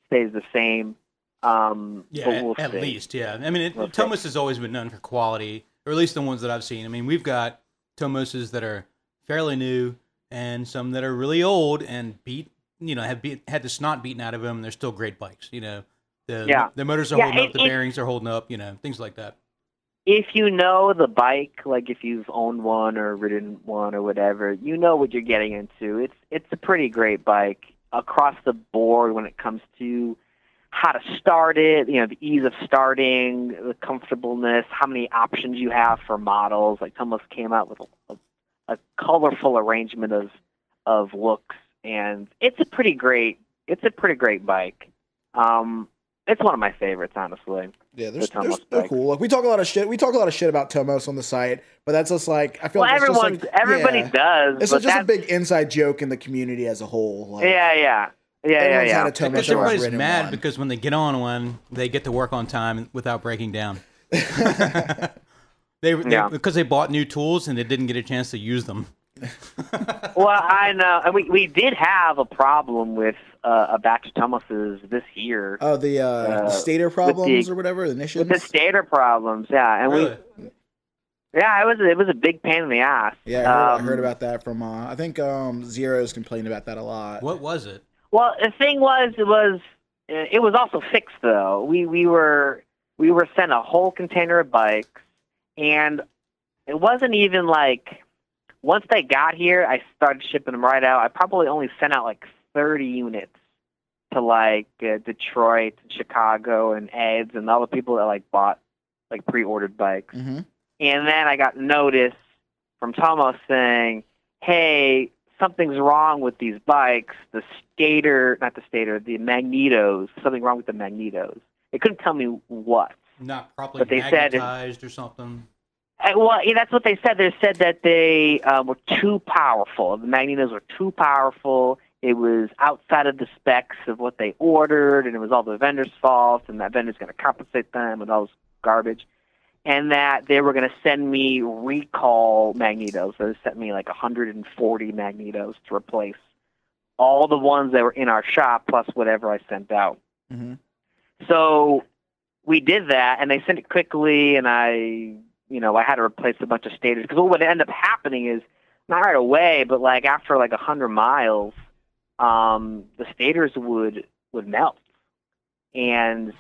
stays the same. Um, Yeah, but we'll at see. least, yeah. I mean, it, We'll. Tomos has always been known for quality, or at least the ones that I've seen. I mean, we've got Tomoses that are fairly new, and some that are really old and beat, you know, have beat, had the snot beaten out of them. They're still great bikes. You know, the Yeah. the motors are Yeah, holding up, the it- bearings are holding up. You know, things like that. If you know the bike, like if you've owned one or ridden one or whatever, you know what you're getting into. It's it's a pretty great bike across the board when it comes to how to start it, you know, the ease of starting, the comfortableness, how many options you have for models. Like Tomos came out with a, a, a colorful arrangement of of looks, and it's a pretty great it's a pretty great bike. Um, it's one of my favorites, honestly. Yeah, the they're, they're, they're cool. Like we talk a lot of shit. We talk a lot of shit about Tomos on the site, but that's just like I feel Well, like everyone, like, everybody yeah. does. It's but just a big inside joke in the community as a whole. Like, Yeah, yeah, yeah, yeah, yeah. had Because or everybody's mad one. because when they get on one, they get to work on time without breaking down. they, they Yeah. because they bought new tools and they didn't get a chance to use them. well, I know. And we we did have a problem with uh, a batch of Tomoses this year Oh, the uh, Uh, the stator problems the- or whatever, the with the stator problems. Yeah, and Really? we yeah, it was it was a big pain in the ass. yeah, I heard, I Um, heard about that from. Uh, I think um, Zero's complained about that a lot. What was it? Well, the thing was, it was it was also fixed though. We we were we were sent a whole container of bikes, and it wasn't even like once they got here, I started shipping them right out. I probably only sent out like thirty units to like uh, Detroit, and Chicago, and Eds, and all the people that like bought like pre-ordered bikes. hmm And then I got notice from Tomos saying, "Hey, something's wrong with these bikes. The stator, not the stator, the magnetos. Something wrong with the magnetos." They couldn't tell me what. Not properly But they said it- magnetized or something. Uh, Well, yeah, that's what they said. They said that they uh, were too powerful. The magnetos were too powerful. It was outside of the specs of what they ordered, and it was all the vendor's fault, and that vendor's going to compensate them and all this garbage. And that they were going to send me recall magnetos. They sent me like 140 magnetos to replace all the ones that were in our shop, plus whatever I sent out. hmm So we did that, and they sent it quickly, and I, you know, I had to replace a bunch of stators because what would end up happening is not right away, but like after like a hundred miles, um, the stators would would melt, and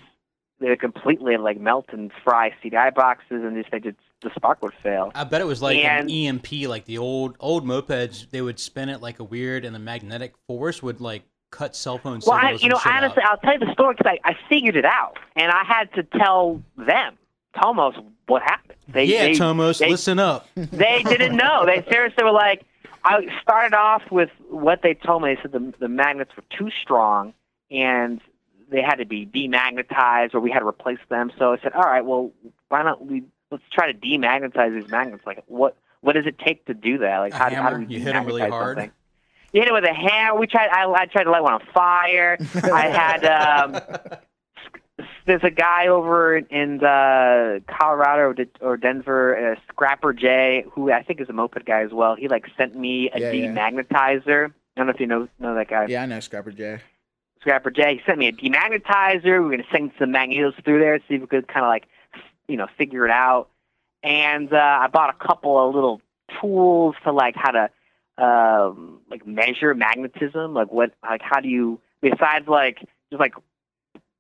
they would completely like melt and fry CDI boxes, and just they just the spark would fail. I bet it was like And- an EMP, like the old old mopeds. They would spin it like a weird, and the magnetic force would like cut cell phone Well, signals. You know, honestly, out. I'll tell you the story because I, I figured it out, and I had to tell them, Tomos, what happened. They, yeah, they, Tomos, they- listen up. they didn't know. They seriously were like, I started off with what they told me. They said the, the magnets were too strong and they had to be demagnetized or we had to replace them. So I said, all right, well, why don't we, let's try to demagnetize these magnets. Like, what what does it take to do that? Like, how, do- how do we You hit 'em really hard? something? You hit it with a hammer. We tried. I, I tried to light one on fire. I had um, there's a guy over in uh, Colorado or, Denver, uh, Scrapper J, who I think is a moped guy as well. He like sent me a Yeah, yeah. demagnetizer. I don't know if you know know that guy. Yeah, I know Scrapper J. Scrapper J. He sent me a demagnetizer. We We're gonna send some magnetos through there, see if we could kind of like, you know, figure it out. And uh, I bought a couple of little tools to like how to um, like measure magnetism. Like what, like how do you besides like just like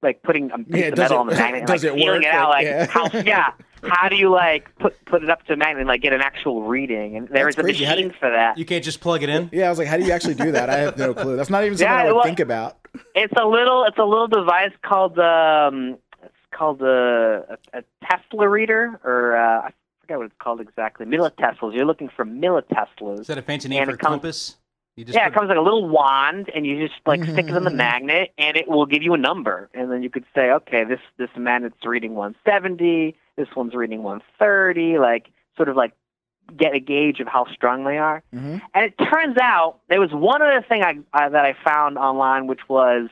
like putting a piece Yeah, of does metal it- on the magnet and does like it feeling work? it out. Like Yeah. how yeah. How do you like put put it up to a magnet and like get an actual reading? And there That's is a crazy. How machine you- for that. You can't just plug it in. Yeah, I was like, how do you actually do that? I have no clue. That's not even something Yeah, I would well- think about. It's a little it's a little device called um it's called a a, a Tesla reader or uh, I forget what it's called exactly. Milliteslas. You're looking for milliteslas. Is that a fancy name And for it comes- compass? Yeah, it comes like a little wand, and you just like stick it in the magnet, and it will give you a number, and then you could say, okay, this this magnet's reading 170, this one's reading 130, like sort of like get a gauge of how strong they are. hmm And it turns out there was one other thing I, uh, that I found online, which was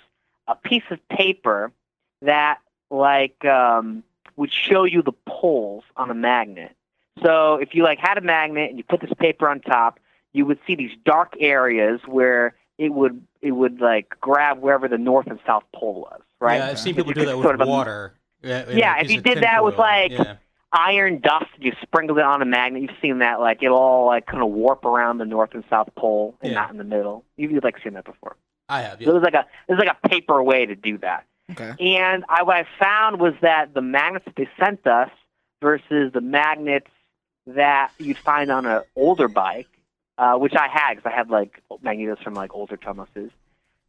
a piece of paper that like um, would show you the poles on a magnet. So if you like had a magnet and you put this paper on top, you would see these dark areas where it would it would like grab wherever the north and south pole was, right? Yeah, I've seen people do could that with sort of water. Yeah, a Yeah, if you did that with, tinfoil. like, yeah. iron dust, you sprinkled it on a magnet. You've seen that, like it'll all like kind of warp around the north and south pole and Yeah. not in the middle. You've like seen that before. I have. So Yeah. There's like a there's like a paper way to do that. Okay. And I, what I found was that the magnets that they sent us versus the magnets that you'd find on an older bike, uh, which I had because I had like magnetos from like older Tomoses.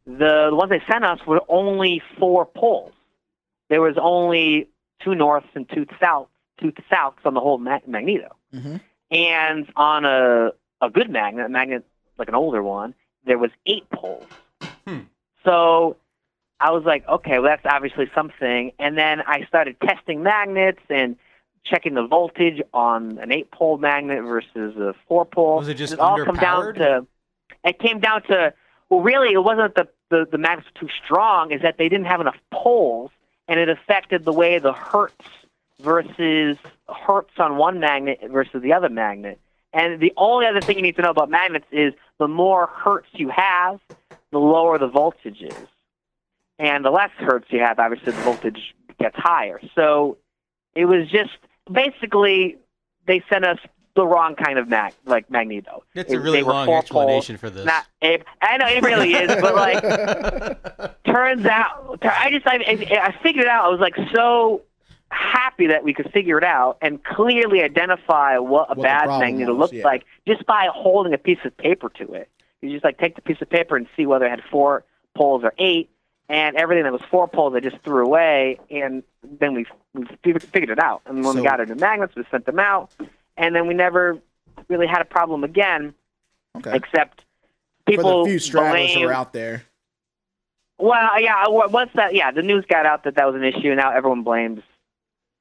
The, the ones they sent us were only four poles. There was only two norths and two souths, two souths on the whole ma- magneto. hmm And on a a good magnet, a magnet like an older one, there was eight poles. Hmm. So I was like, okay, well that's obviously something. And then I started testing magnets and checking the voltage on an eight pole magnet versus a four pole. Was it just it all come down to it came down to well really it wasn't that the, the, the magnets were too strong, is that they didn't have enough poles and it affected the way the hertz versus hertz on one magnet versus the other magnet. And the only other thing you need to know about magnets is the more hertz you have, the lower the voltage is. And the less hertz you have, obviously the voltage gets higher. So it was just basically they sent us the wrong kind of mag like magneto. It's a really long explanation for this. Not, it, I know it really is, but like turns out I just I, I figured it out. I was like so happy that we could figure it out and clearly identify what a What bad magneto looked yeah. like just by holding a piece of paper to it. You just like take the piece of paper and see whether it had four poles or eight, and everything that was four poles I just threw away, and then we we figured it out. And when we got our new magnets, we sent them out, and then we never really had a problem again, Okay. except For people the few stragglers blame- are out there. well, yeah. Once that, yeah, the news got out that that was an issue. Now everyone blames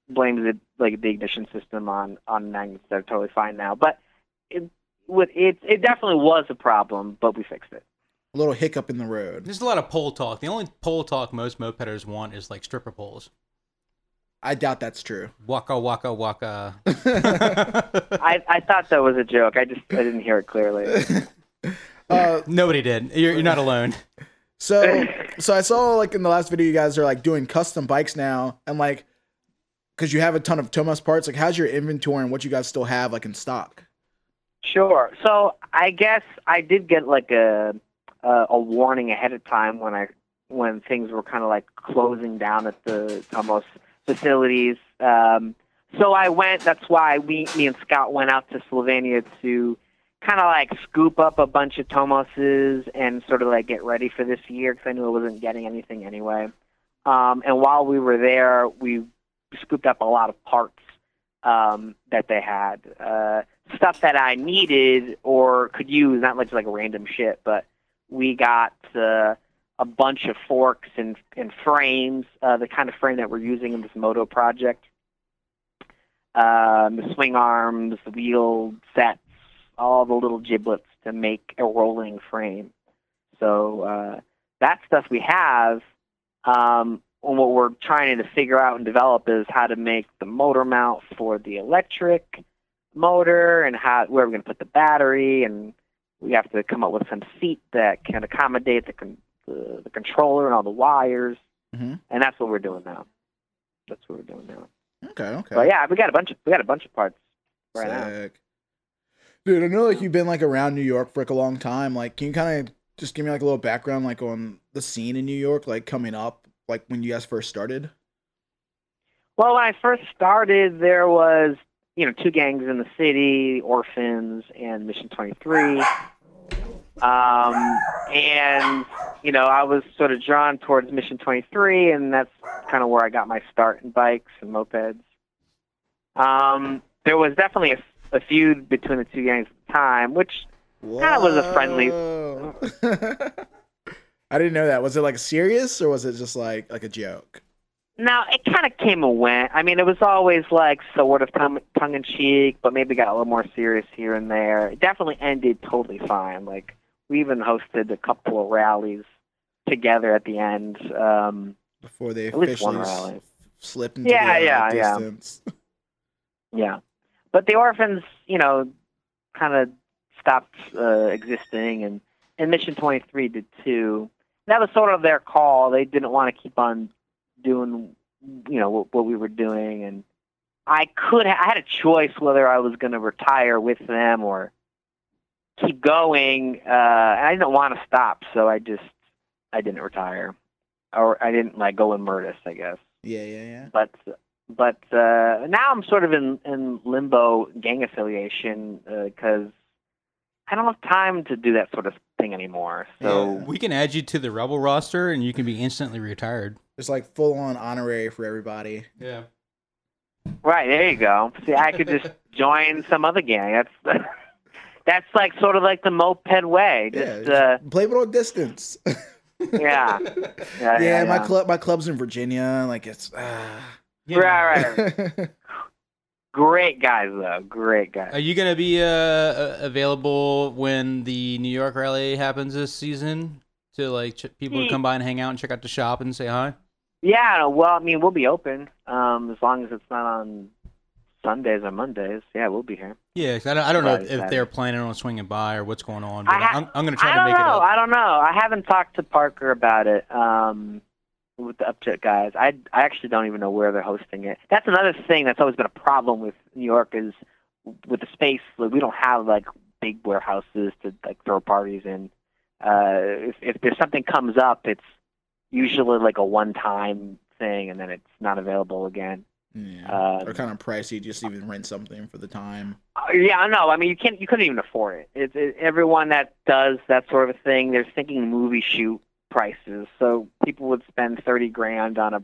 blames it like the ignition system on on magnets. They're totally fine now, but it with it it definitely was a problem, but we fixed it. A little hiccup in the road. There's a lot of pole talk. The only pole talk most mopeders want is like stripper poles. I doubt that's true. Waka waka waka. I I thought that was a joke. I just I didn't hear it clearly. uh, Nobody did. You're, you're not alone. so so I saw like in the last video you guys are like doing custom bikes now and like because you have a ton of Tomos parts. Like, how's your inventory and what you guys still have like in stock? Sure. So I guess I did get like a a, a warning ahead of time when I when things were kind of like closing down at the Tomos facilities. Um, so I went. That's why we, me and Scott went out to Slovenia to kind of like scoop up a bunch of Tomoses and sort of like get ready for this year because I knew I wasn't getting anything anyway. Um, and while we were there, we scooped up a lot of parts um, that they had, uh, stuff that I needed or could use, not like like random shit, but we got uh, a bunch of forks and, and frames, uh, the kind of frame that we're using in this moto project. Um, the swing arms, the wheel sets, all the little giblets to make a rolling frame. So uh, that stuff we have. Um, and what we're trying to figure out and develop is how to make the motor mount for the electric motor and how where we're going to put the battery and we have to come up with some seat that can accommodate the con- the, the controller and all the wires hmm and that's what we're doing now that's what we're doing now Okay, okay. but yeah we got a bunch of we got a bunch of parts right now Dude, I know like you've been like around New York for like a long time. Like, can you kind of just give me like a little background, like on the scene in New York, like coming up, like when you guys first started? Well, when I first started, there was you know two gangs in the city, Orphans and Mission Twenty Three, um, and you know I was sort of drawn towards Mission Twenty Three, and that's kind of where I got my start in bikes and mopeds. Um, there was definitely a, a feud between the two gangs at the time, which Kinda was a friendly- I didn't know that. Was it like serious or was it just like like a joke? No, it kind of came and went. I mean, it was always like sort of tongue, tongue in cheek, but maybe got a little more serious here and there. It definitely ended totally fine. Like we even hosted a couple of rallies together at the end. Um, Before they At least one officially s- slipped into Yeah, the uh, yeah, yeah. distance. yeah, but the orphans, you know, kind of stopped uh, existing, and and Mission Twenty Three did too. That was sort of their call. They didn't want to keep on doing, you know, what, what we were doing, and I could. Ha- I had a choice whether I was going to retire with them or keep going. Uh, and I didn't want to stop, so I just I didn't retire, or I didn't like go in Murtis, I guess Yeah, yeah, yeah. but but uh, now I'm sort of in, in limbo gang affiliation because I don't have time to do that sort of thing anymore. So we can add you to the rebel roster, and you can be instantly retired. It's like full on honorary for everybody. Yeah. right there you go. See, I could just join some other gang. That's that's like sort of like the moped way. Yeah, Just uh, just play middle distance. yeah, yeah, yeah, yeah, my yeah. club, my club's in Virginia. Like it's. Uh, Right, right. Great guys though. Great guys. Are you gonna be uh, uh, available when the New York rally happens this season to like ch- people to come by and hang out and check out the shop and say hi? Yeah, well, I mean, we'll be open um, as long as it's not on Sundays or Mondays. Yeah, we'll be here. Yeah, 'cause I don't, I don't know if they're planning on swinging by or what's going on, but I ha- I'm, I'm gonna try I to make it know. up. I don't know. I haven't talked to Parker about it um, with the Upjet guys. I I actually don't even know where they're hosting it. That's another thing that's always been a problem with New York is with the space. Like, we don't have like big warehouses to like throw parties in. Uh, if if there's something comes up, it's usually like a one-time thing, and then it's not available again. yeah. Um, or kind of pricey. Just even rent something for the time. Uh, Yeah, I know. I mean, you can't. You couldn't even afford it. It's it, everyone that does that sort of thing. They're thinking movie shoot prices. So people would spend thirty grand on a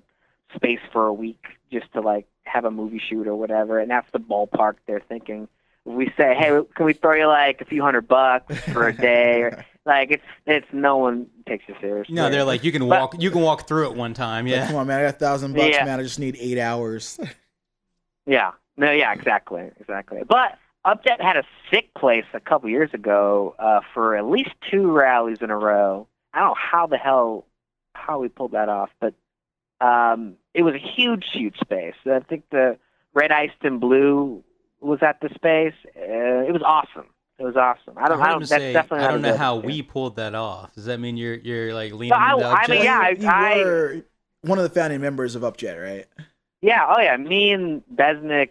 space for a week just to like have a movie shoot or whatever, and that's the ballpark they're thinking. If we say, hey, can we throw you like a few hundred bucks for a day? Or, like it's it's no one takes you seriously. No, they're like you can But- walk you can walk through it one time. Yeah. come on, man. I got a thousand bucks, Yeah. man. I just need eight hours. Yeah. No, yeah, exactly, exactly. But Upjet had a sick place a couple years ago uh, for at least two rallies in a row. I don't know how the hell how we pulled that off, but um, it was a huge, huge space. I think the Red Iced and Blue was at the space. Uh, it was awesome. It was awesome. I don't. I I, don't. That's say, definitely. I don't know how we pulled that off. Does that mean you're you're like leaning I- into I mean, yeah, I- you I- were one of the founding members of Upjet, right? Yeah. Oh, yeah. Me and Besnick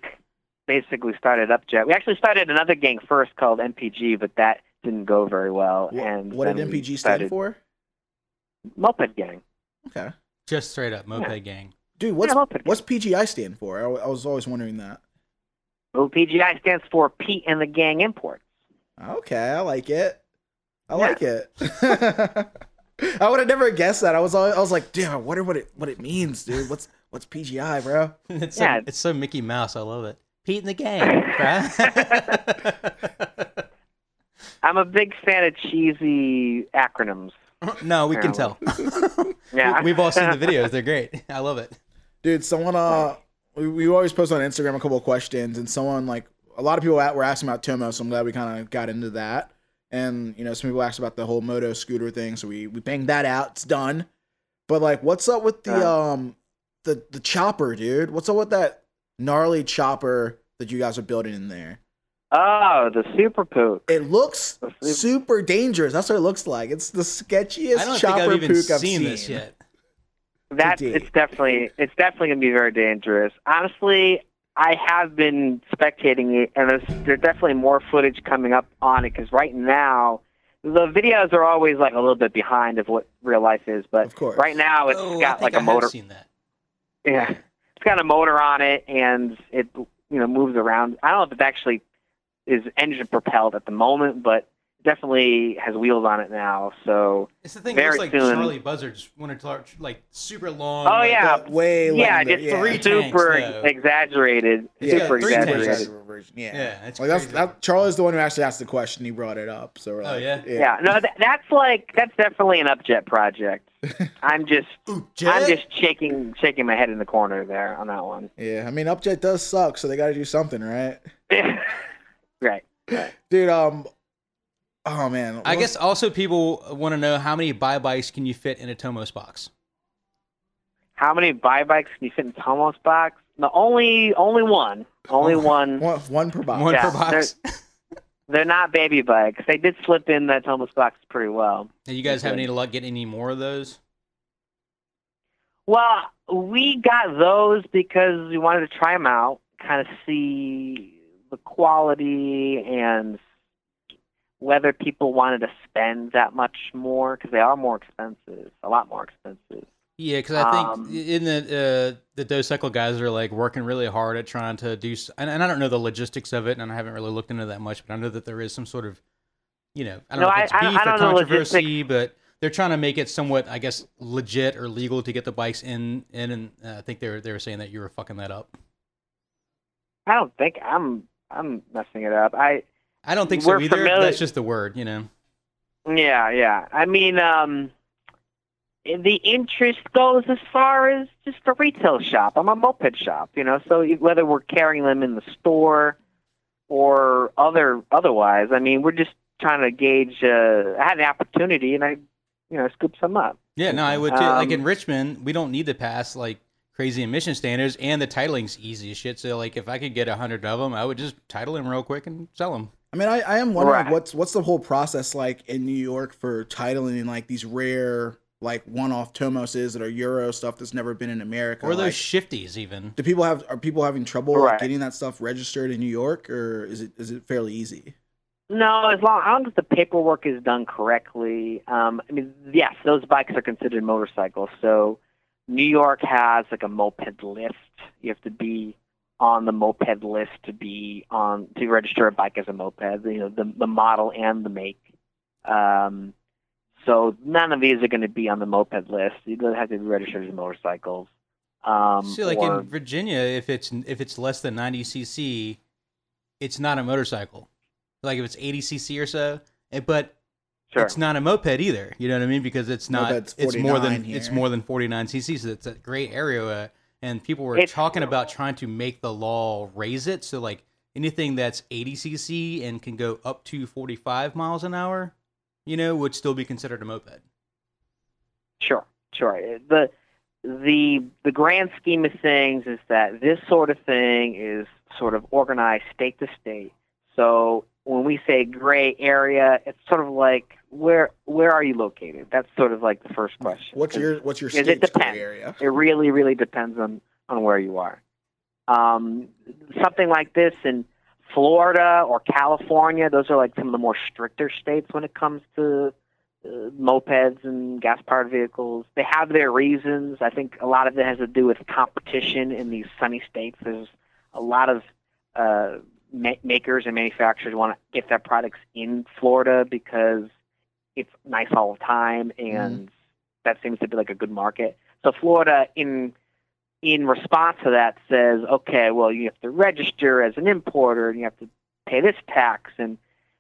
basically started Upjet. We actually started another gang first called MPG, but that didn't go very well. Wh- and what did then we MPG stand for? Moped Gang. Okay, Just straight up moped gang. dude, what's Yeah, moped what's PGI stand for? I, I was always wondering that. Well, PGI stands for Pete and the Gang Imports. Okay, I like it. I Yeah. like it. I would have never guessed that. I was al- I was like, dude, I wonder what it what it means, dude. What's what's PGI, bro? it's Yeah. so, it's so Mickey Mouse. I love it. Pete and the gang, bruh. I'm a big fan of cheesy acronyms. No, we can tell. Yeah. We, have all seen the videos. They're great. I love it. Dude, someone uh we, we always post on Instagram a couple of questions and someone like a lot of people at, were asking about Tomo, so I'm glad we kind of got into that. And you know, some people asked about the whole moto scooter thing, so we we banged that out. It's done. But like what's up with the Yeah. um the the chopper, dude? What's up with that gnarly chopper that you guys are building in there? Oh, the Super Pook. It looks The Sup- super dangerous. That's what it looks like. It's the sketchiest I don't think chopper I've pook I've seen seen. this yet. That Indeed. it's definitely it's definitely gonna be very dangerous. Honestly, I have been spectating it, and there's there's definitely more footage coming up on it because right now the videos are always like a little bit behind of what real life is, but Of right now it's oh, I got think like a I motor. seen that. Yeah, it's got a motor on it, and it you know moves around. I don't know if it's actually is engine propelled at the moment, but definitely has wheels on it now. So It's the thing. Very It looks like soon. Charlie Buzzard's one of Tar- like super long. Oh, like, yeah. But way yeah, longer, just yeah. three super tanks, exaggerated. It's Yeah, got super three tanks. exaggerated. version. Yeah. Yeah, it's like that's that. Charlie's the one who actually asked the question. He brought it up. So we're Oh, like, yeah? Yeah, no, that, that's like that's definitely an upjet project. I'm just Ooh, I'm just shaking shaking my head in the corner there on that one. yeah. I mean, Upjet does suck, so they got to do something, right? right. right. Dude, um, oh man, I guess also people want to know how many buy bikes can you fit in a Tomos box? How many buy bikes can you fit in Tomos box? The only only one. Only one. one, one per box. One Yeah, per box. They're not baby bikes. They did slip in that Tomos box pretty well. And you guys have Okay. any luck getting any more of those? Well, we got those because we wanted to try them out, kind of see quality and whether people wanted to spend that much more because they are more expensive, a lot more expensive. Yeah, because I think Um, in the uh, the Dos Cycle guys are like working really hard at trying to do, and, and I don't know the logistics of it, and I haven't really looked into that much, but I know that there is some sort of, you know, I don't No, know if it's I- beef I or don't controversy, but they're trying to make it somewhat, I guess, legit or legal to get the bikes in, in, and uh, I think they were they were saying that you were fucking that up. I don't think I'm I'm messing it up. I I don't think so either. familiar- That's just the word, you know. yeah yeah. I mean, um, the interest goes as far as just a retail shop. I'm a moped shop, you know. So whether we're carrying them in the store or other otherwise, I mean, we're just trying to gauge. Uh, I had an opportunity, and I, you know, scooped some up. Yeah, no, I would too. like Um, in Richmond, we don't need to pass like crazy emission standards, and the titling's easy as shit. So like, if I could get a hundred of them, I would just title them real quick and sell them. I mean, I, I am wondering Right. what's what's the whole process like in New York for titling like these rare like one-off Tomoses that are Euro stuff that's never been in America. Or those Like, shifties, even. do people have are people having trouble Right. like, getting that stuff registered in New York, or is it is it fairly easy? No, as long, as long as the paperwork is done correctly. Um, I mean, yes, those bikes are considered motorcycles. So New York has like a moped list. You have to be on the moped list to be on to register a bike as a moped. You know, the the model and the make. Um, so none of these are going to be on the moped list. You don't have to be registered as motorcycles. Um, See, like or- in Virginia, if it's if it's less than ninety cc, it's not a motorcycle. Like if it's eighty cc or so, eh, but sure. it's not a moped either. You know what I mean? Because it's not. Moped's it's more than 49 it's more than forty nine cc. So it's a gray area, uh, and people were It's- talking about trying to make the law raise it. So like anything that's eighty cc and can go up to forty five miles an hour, you know, would still be considered a moped. Sure, sure. The the the grand scheme of things is that this sort of thing is sort of organized state to state. So when we say gray area, it's sort of like where where are you located? That's sort of like the first question. What's your what's your Yes, it state's gray area? It really really depends on on where you are. Um, something like this in Florida or California, those are like some of the more stricter states when it comes to uh, mopeds and gas powered vehicles. They have their reasons. I think a lot of it has to do with competition in these sunny states. There's a lot of uh, ma- makers and manufacturers want to get their products in Florida because it's nice all the time, and mm-hmm. that seems to be like a good market. So Florida, in in response to that, says, okay, well, you have to register as an importer, and you have to pay this tax, and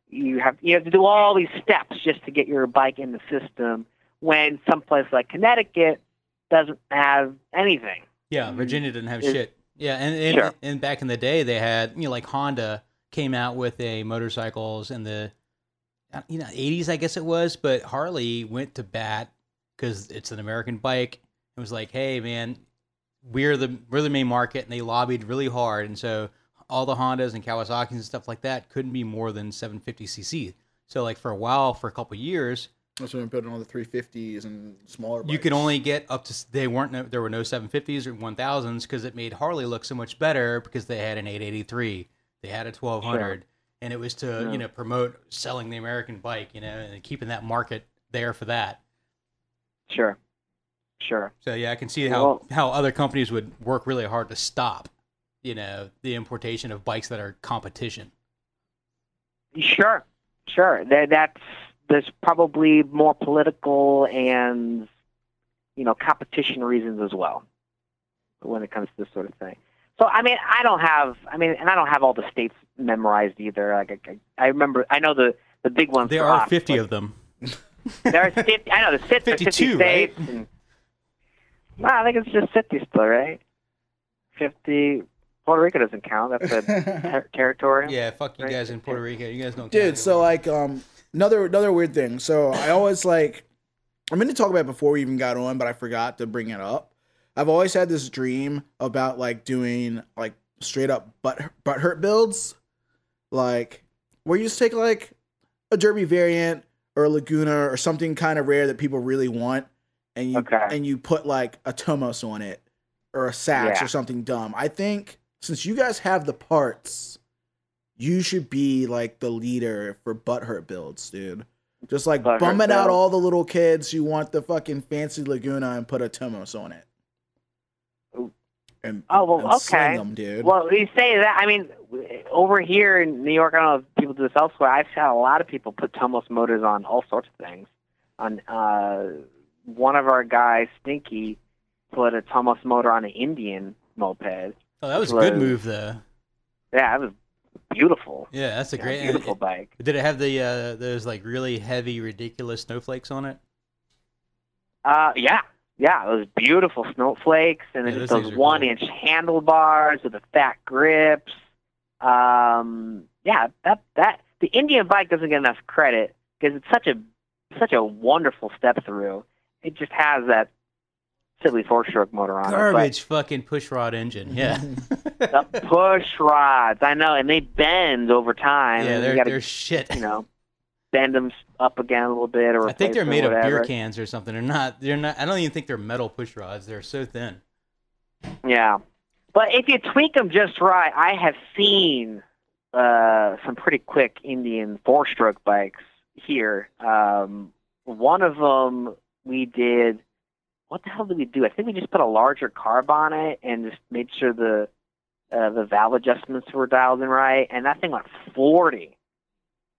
you have you have to do all these steps just to get your bike in the system. When someplace like Connecticut doesn't have anything. Yeah, Virginia didn't have Is- shit. Yeah, and and, Sure. and back in the day, they had you know like Honda came out with a motorcycles in the uh, you know 80s, I guess it was, but Harley went to bat because it's an American bike. It was like, hey man, we're the we're the main market, and they lobbied really hard, and so all the Hondas and Kawasaki's and stuff like that couldn't be more than 750 cc. So like for a while, for a couple years, That's when we put in all the 350s and smaller. you could only get up to they weren't no, there were no 750s or 1000s because it made Harley look so much better because they had an 883, they had a 1200, and it was to Yeah. you know promote selling the American bike, you know, and keeping that market there for that. Sure, sure. So yeah, I can see how Well- how other companies would work really hard to stop, you know, the importation of bikes that are competition. Sure, sure. That that's there's probably more political and you know competition reasons as well when it comes to this sort of thing. So I mean, I don't have I mean, and I don't have all the states memorized either. Like I, I remember, I know the the big ones. There are us, 50 of them. There are 50. I know the 50, 50 52, right? states. And, no, I think it's just 50 still, right? 50. Puerto Rico doesn't count. That's a ter- territory. Yeah, fuck you Right. guys in Puerto Rico. You guys don't. count Dude, so anymore. like um another another weird thing. So I always like I'm going to talk about it before we even got on, but I forgot to bring it up. I've always had this dream about like doing like straight up butt butt hurt builds, like where you just take like a Derbi Variant or a Laguna or something kind of rare that people really want, and you Okay. and you put like a Tomos on it or a Sachs Yeah. or something dumb. I think since you guys have the parts, you should be like the leader for butthurt builds, dude. Just like Butthurt bumming out all the little kids who want the fucking fancy Laguna and put a Tomos on it. And, Oh, well, and okay. them, dude. Well, you say that. I mean, over here in New York, I don't know if people do this elsewhere. I've had a lot of people put Tomos motors on all sorts of things. On uh, one of our guys, Stinky, put a Tomos motor on an Indian moped. oh, that was a good was- move though. Yeah, it was beautiful. Yeah, that's a Yeah, great. beautiful bike. Did it have the uh, those like really heavy, ridiculous snowflakes on it? Uh, yeah, yeah, those beautiful snowflakes, and Yeah, then those those one-inch handlebars with the fat grips. Um, yeah, that that the Indian bike doesn't get enough credit because it's such a such a wonderful step through. It just has that silly four-stroke motor on it. Garbage fucking push rod engine. Yeah. the push rods, I know, and they bend over time. yeah, and they're gotta, they're shit. you know bend them up again a little bit, or I think they're made of beer cans or something. They're not. They're not. I don't even think they're metal push rods. They're so thin. Yeah, but if you tweak them just right, I have seen uh, some pretty quick Indian four-stroke bikes here. Um, one of them we did. What the hell did we do? I think we just put a larger carb on it and just made sure the uh, the valve adjustments were dialed in right, and that thing went forty.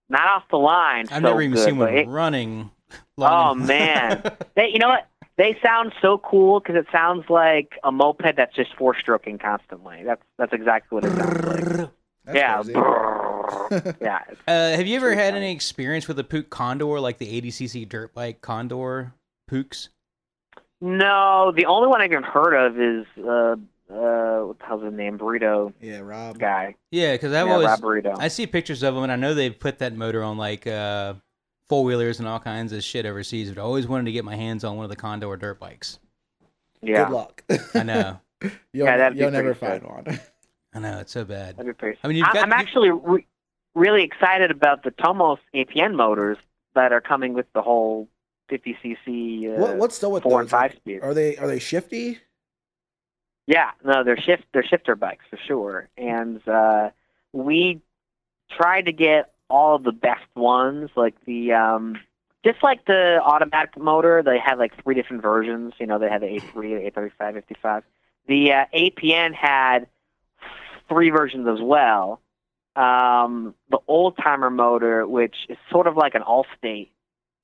Not off the line. I've so never even good, seen one it- running. Oh, man. They, you know what? They sound so cool because it sounds like a moped that's just four stroking constantly. That's that's exactly what it sounds like. That's yeah, yeah. Uh, have you ever had any experience with a Puch Condor, like the 80cc dirt bike Condor Puchs? No, the only one I've even heard of is uh, uh, what the hell's his name? Burrito yeah, Rob. guy. Yeah, because I've yeah, always Rob Burrito. I see pictures of them, and I know they've put that motor on like uh, four wheelers and all kinds of shit overseas. But I always wanted to get my hands on one of the Condor dirt bikes. yeah, Good luck. I know, you'll, Yeah, that'd you'll never find good. one. I know, it's so bad. that'd be pretty. I mean, you've I'm, got- I'm actually re- really excited about the Tomos APN motors that are coming with the whole 50cc uh, what, what's still with four and five speed. Are they are they shifty? Yeah, no, they're shift they're shifter bikes for sure, and uh, we tried to get all of the best ones, like the um, just like the automatic motor. They had like three different versions. You know, they had the A3, the A35, 55. The uh, APN had three versions as well. Um, the old timer motor, which is sort of like an Allstate,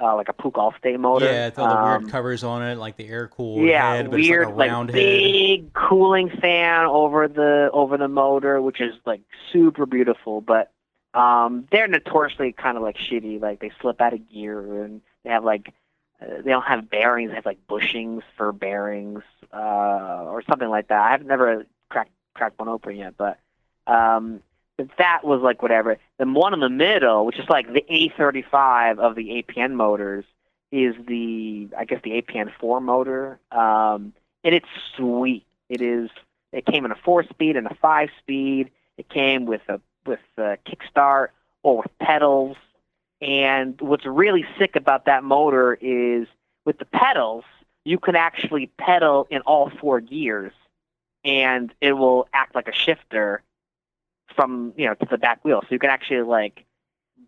uh, like a Puch Allstate motor. Yeah, it's all the um, weird covers on it, like the air cooled yeah, head, but weird, it's like a round head. big cooling fan over the over the motor, which is like super beautiful. But um, they're notoriously kind of like shitty. Like they slip out of gear, and they have like uh, they don't have bearings. They have like bushings for bearings, uh, or something like that. I've never cracked cracked one open yet, but um, but that was like whatever. The one in the middle, which is like the A35 of the APN motors, is the I guess the APN four motor, um, and it's sweet. It is. It came in a four speed and a five speed. It came with a with a kickstart or with pedals. And what's really sick about that motor is with the pedals, you can actually pedal in all four gears, and it will act like a shifter from you know to the back wheel. So you can actually like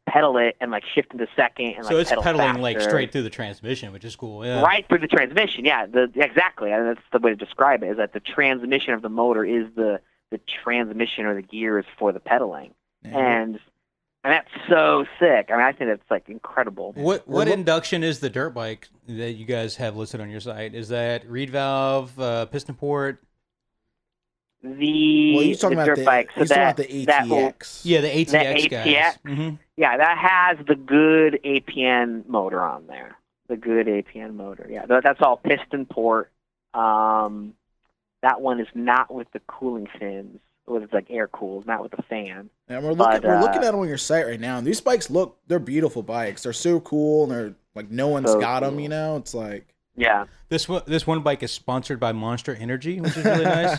pedal it and like shift into second and So like it's pedal pedaling like straight through the transmission, which is cool. Yeah. right through the transmission. Yeah, the exactly. And that's the way to describe it. Is that the transmission of the motor is the the transmission or the gears for the pedaling, and and that's so sick. I mean, I think that's like incredible. What We're what look- induction is the dirt bike that you guys have listed on your site? Is that reed valve, uh, piston port? The, well, you're talking the about dirt the, bike. So he's talking that about the that will- ATX. Yeah, the ATX guys. ATX? hmm yeah, that has the good APN motor on there. The good APN motor. Yeah, that, that's all piston port. Um, that one is not with the cooling fins. With like air cooled, not with a fan. And we're looking, But, we're uh, looking at it on your site right now. And these bikes look, they're beautiful bikes. They're so cool, and they're like no one's So got them. You know, it's like Yeah, This one this one bike is sponsored by Monster Energy, which is really nice.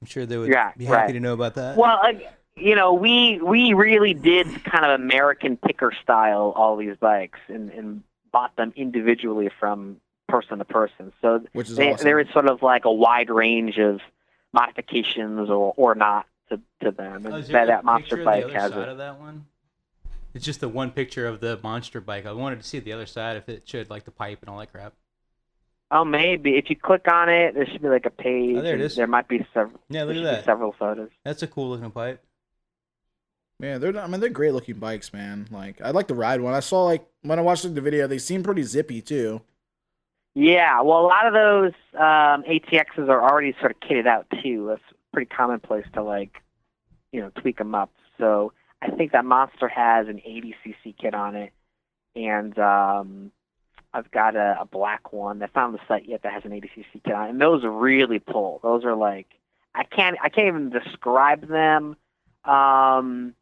I'm sure they would Yeah, be happy right. to know about that. Well, uh, you know, we we really did kind of American picker style all these bikes and, and bought them individually from person to person. So which is they, awesome. there is sort of like a wide range of modifications or, or not to, to them. And Oh, is that, that monster bike the other has side it. of that one. It's just the one picture of the monster bike. I wanted to see the other side if it showed like the pipe and all that crap. Oh, maybe if you click on it, there should be like a page. Oh, there it and is. There might be several. Yeah, look at that. Several photos. That's a cool looking pipe. Man, they're not, I mean they're great looking bikes, man. Like I'd like to ride one. I saw like when I watched the video, they seem pretty zippy too. Yeah, well, a lot of those um, ATXs are already sort of kitted out too. That's pretty commonplace to like, you know, tweak them up. So I think that Monster has an 80cc kit on it, and um, I've got a, a black one. I found the site yet that has an 80cc kit on it, and those really pull. Those are like I can't I can't even describe them. Um,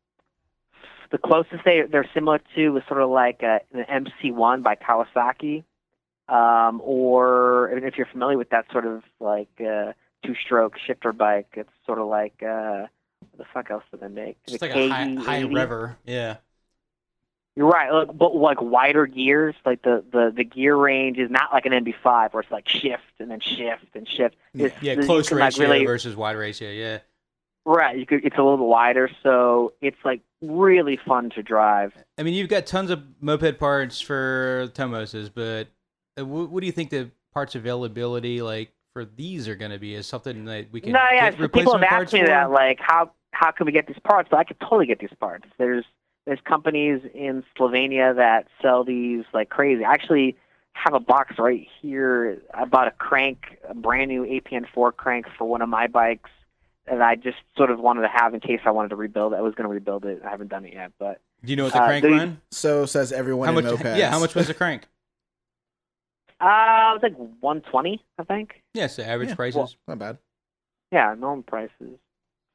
the closest they they're similar to is sort of like a, an MC1 by Kawasaki um, or if you're familiar with that sort of like uh, two-stroke shifter bike, it's sort of like uh, what the fuck else do they make? Just The like a high, high KE80? rever. Yeah. You're right, like, but like wider gears. Like the, the the gear range is not like an MB5 where it's like shift and then shift and shift. Yeah. It's- Yeah, you close can, like, ratio really- versus wide ratio. Yeah. Right, you could, it's a little wider, so it's like really fun to drive. I mean, you've got tons of moped parts for Tomoses, but uh, what, what do you think the parts availability like for these are going to be? Is something that we can no, yeah, get so people have asked me for? that, like, how how can we get these parts? But I could totally get these parts. There's there's companies in Slovenia that sell these like crazy. I actually have a box right here. I bought a crank, a brand new APN4 crank for one of my bikes, and I just sort of wanted to have in case I wanted to rebuild it. I was going to rebuild it. I haven't done it yet, but Do you know what the uh, crank they- run? So says everyone How in much? mopeds. Yeah, how much was the crank? uh, it was like 120, I think. Yeah, so average Yeah, prices. Not bad. Yeah, normal prices.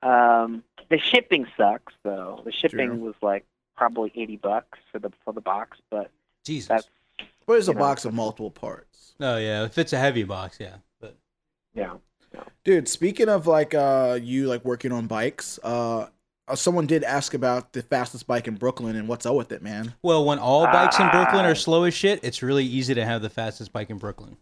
Um, the shipping sucks though. The shipping True. was like probably eighty bucks for the for the box, but Jesus. that's But it's a know, box of multiple parts. oh yeah, if it's a heavy box, yeah. But yeah. Dude, speaking of like uh you like working on bikes, uh uh, someone did ask about the fastest bike in Brooklyn and what's up with it, man. well, when all bikes in Brooklyn Ah. are slow as shit, it's really easy to have the fastest bike in Brooklyn.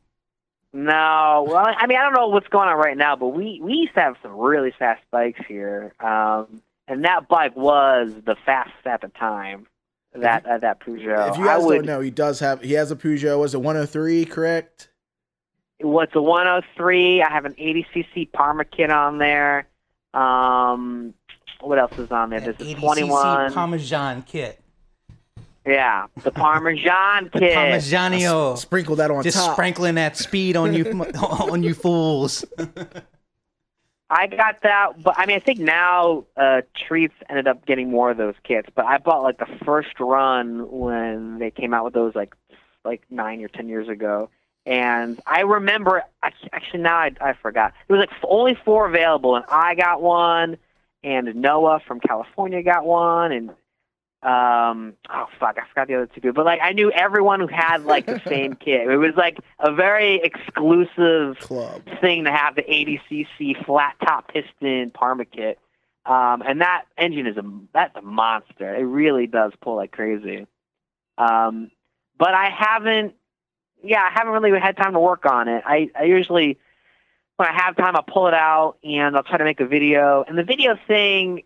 No, well, I mean, I don't know what's going on right now, but we we used to have some really fast bikes here, um, and that bike was the fastest at the time. That uh, that Peugeot. if you guys I would, don't know, he does have he has a Peugeot. Was it 103? Correct. What's a 103? I have an 80cc Parma kit on there. Um, what else is on there? There's a 21. Parmesan kit. yeah, the Parmesan kit. Parmesanio. Sprinkle that on Just top. sprinkling that speed on you, on you fools. I got that, but I mean, I think now uh, Treats ended up getting more of those kits. But I bought like the first run when they came out with those, like like nine or ten years ago. And I remember, ac- actually now I, I forgot. There was like only four available, and I got one, and Noah from California got one, and um, oh fuck, I forgot the other two people. But like I knew everyone who had like the same kit. It was like a very exclusive Club. thing to have the 80cc flat top piston Parmakit. Um, and that engine is a that's a monster. It really does pull like crazy. Um, but I haven't, yeah, I haven't really had time to work on it. I, I usually, when I have time, I'll pull it out and I'll try to make a video. And the video thing,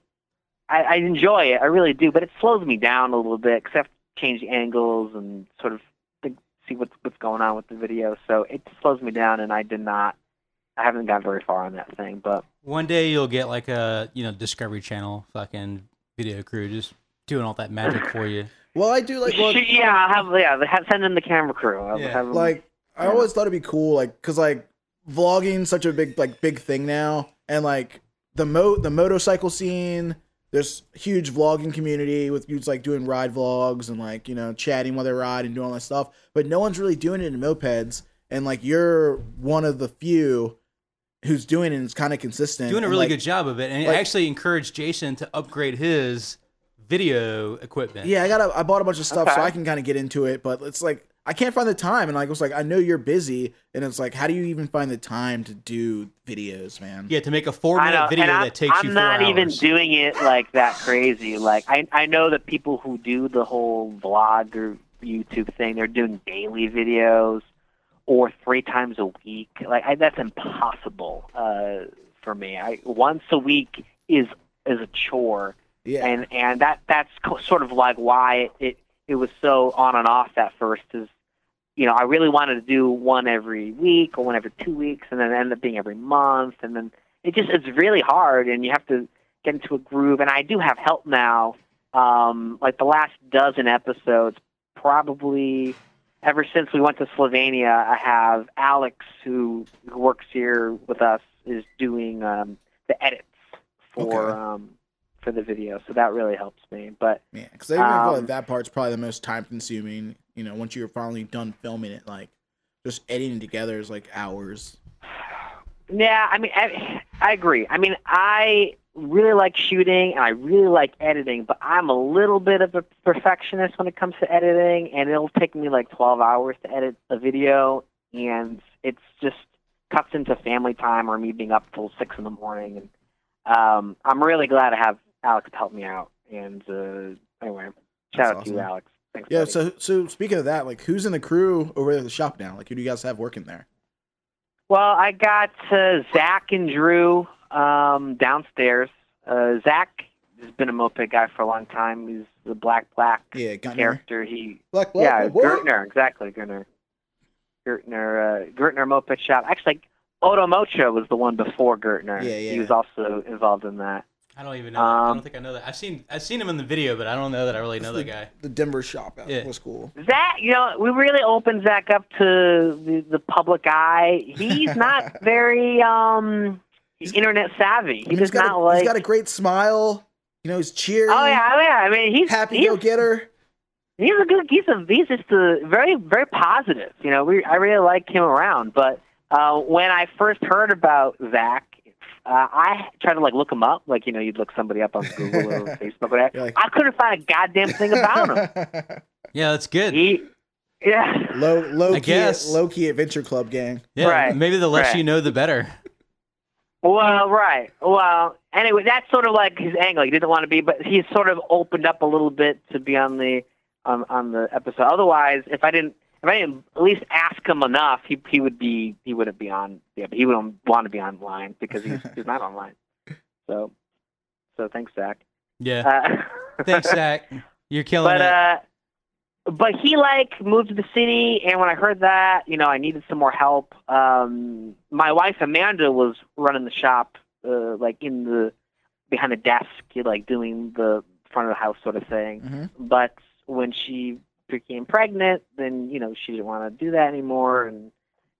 I, I enjoy it. I really do. But it slows me down a little bit because I have to change the angles and sort of think, see what's what's going on with the video. So it slows me down, and I did not. I haven't got very far on that thing, but One day you'll get like a you know Discovery Channel fucking video crew just doing all that magic for you. Well, I do like well, yeah, I'll have yeah, have, send in the camera crew. I'll Yeah. have them- like I always thought it'd be cool, like because like vlogging such a big like big thing now, and like the mo the motorcycle scene. There's a huge vlogging community with dudes like doing ride vlogs and like you know chatting while they ride and doing all that stuff. But no one's really doing it in mopeds, and like you're one of the few who's doing it and it's kind of consistent. Doing a really like, good job of it, and like- it actually encouraged Jason to upgrade his video equipment. Yeah, I got a, I bought a bunch of stuff so I can kind of get into it, but it's like I can't find the time, and like I was like, I know you're busy, and it's like, how do you even find the time to do videos, man? Yeah, to make a four minute video and I'm, that takes I'm you four not even doing it like that crazy. Like I I know that people who do the whole vlog or YouTube thing, they're doing daily videos or three times a week. Like I, that's impossible uh, for me. I once a week is is a chore. Yeah, and and that that's co- sort of like why it, it was so on and off at first is you know I really wanted to do one every week or one every two weeks and then it ended up being every month and then it just it's really hard and you have to get into a groove and I do have help now um like the last dozen episodes probably ever since we went to Slovenia I have Alex who, who works here with us is doing um the edits for Okay. um for the video, so that really helps me. But yeah, because I even feel Um, like that part's probably the most time consuming. You know, once you're finally done filming it, like just editing together is like hours. yeah, I mean, I, I agree. I mean, I really like shooting and I really like editing, but I'm a little bit of a perfectionist when it comes to editing, and it'll take me like 12 hours to edit a video, and it's just cuts into family time or me being up till six in the morning. And um, I'm really glad to have Alex helped me out. And uh, anyway, shout That's out to you. Alex. Thanks. Yeah. buddy. So so speaking of that, like who's in the crew over at the shop now? Like who do you guys have working there? Well, I got uh, Zach and Drew um, downstairs. Uh, Zach has been a moped guy for a long time. He's the black black Yeah, character. He Black, black. yeah, what? Gertner, exactly, Gertner. Gertner, uh, Gertner Moped Shop. Actually, Oto Mocho was the one before Gertner. Yeah, yeah. He was also involved in that. I don't even know. I Um, don't think I know that. I've seen I've seen him in the video, but I don't know that I really know that guy. The Denver shop out Yeah. was cool. Zach, you know, we really opened Zach up to the, the public eye. He's not very um he's, internet savvy. He I mean, does he's got not a, like. he's got a great smile. You know, he's cheery. oh yeah, oh yeah. I mean, he's happy he's, go getter. he's a good. He's a he's just a very very positive. You know, we I really like him around. But uh, when I first heard about Zach, uh, I tried to like look him up. Like you know, you'd look somebody up on Google or Facebook. Or whatever. You're like- I couldn't find a goddamn thing about him. Yeah, that's good. He, yeah. low low I key guess. low key adventure club gang. Yeah, Right, maybe the less right. you know, the better. Well, right. Well, anyway, that's sort of like his angle. He didn't want to be, but he's sort of opened up a little bit to be on the on on the episode. Otherwise, if I didn't, if I didn't at least ask him enough, he he would be he wouldn't be on. Yeah, but he wouldn't want to be online because he's he's not online. So, so thanks, Zach. Yeah. Uh, Thanks, Zach. You're killing but it. uh but he like moved to the city and when i heard that you know i needed some more help um my wife amanda was running the shop uh like in the behind the desk like doing the front of the house sort of thing Mhm. but when she became pregnant then you know she didn't want to do that anymore and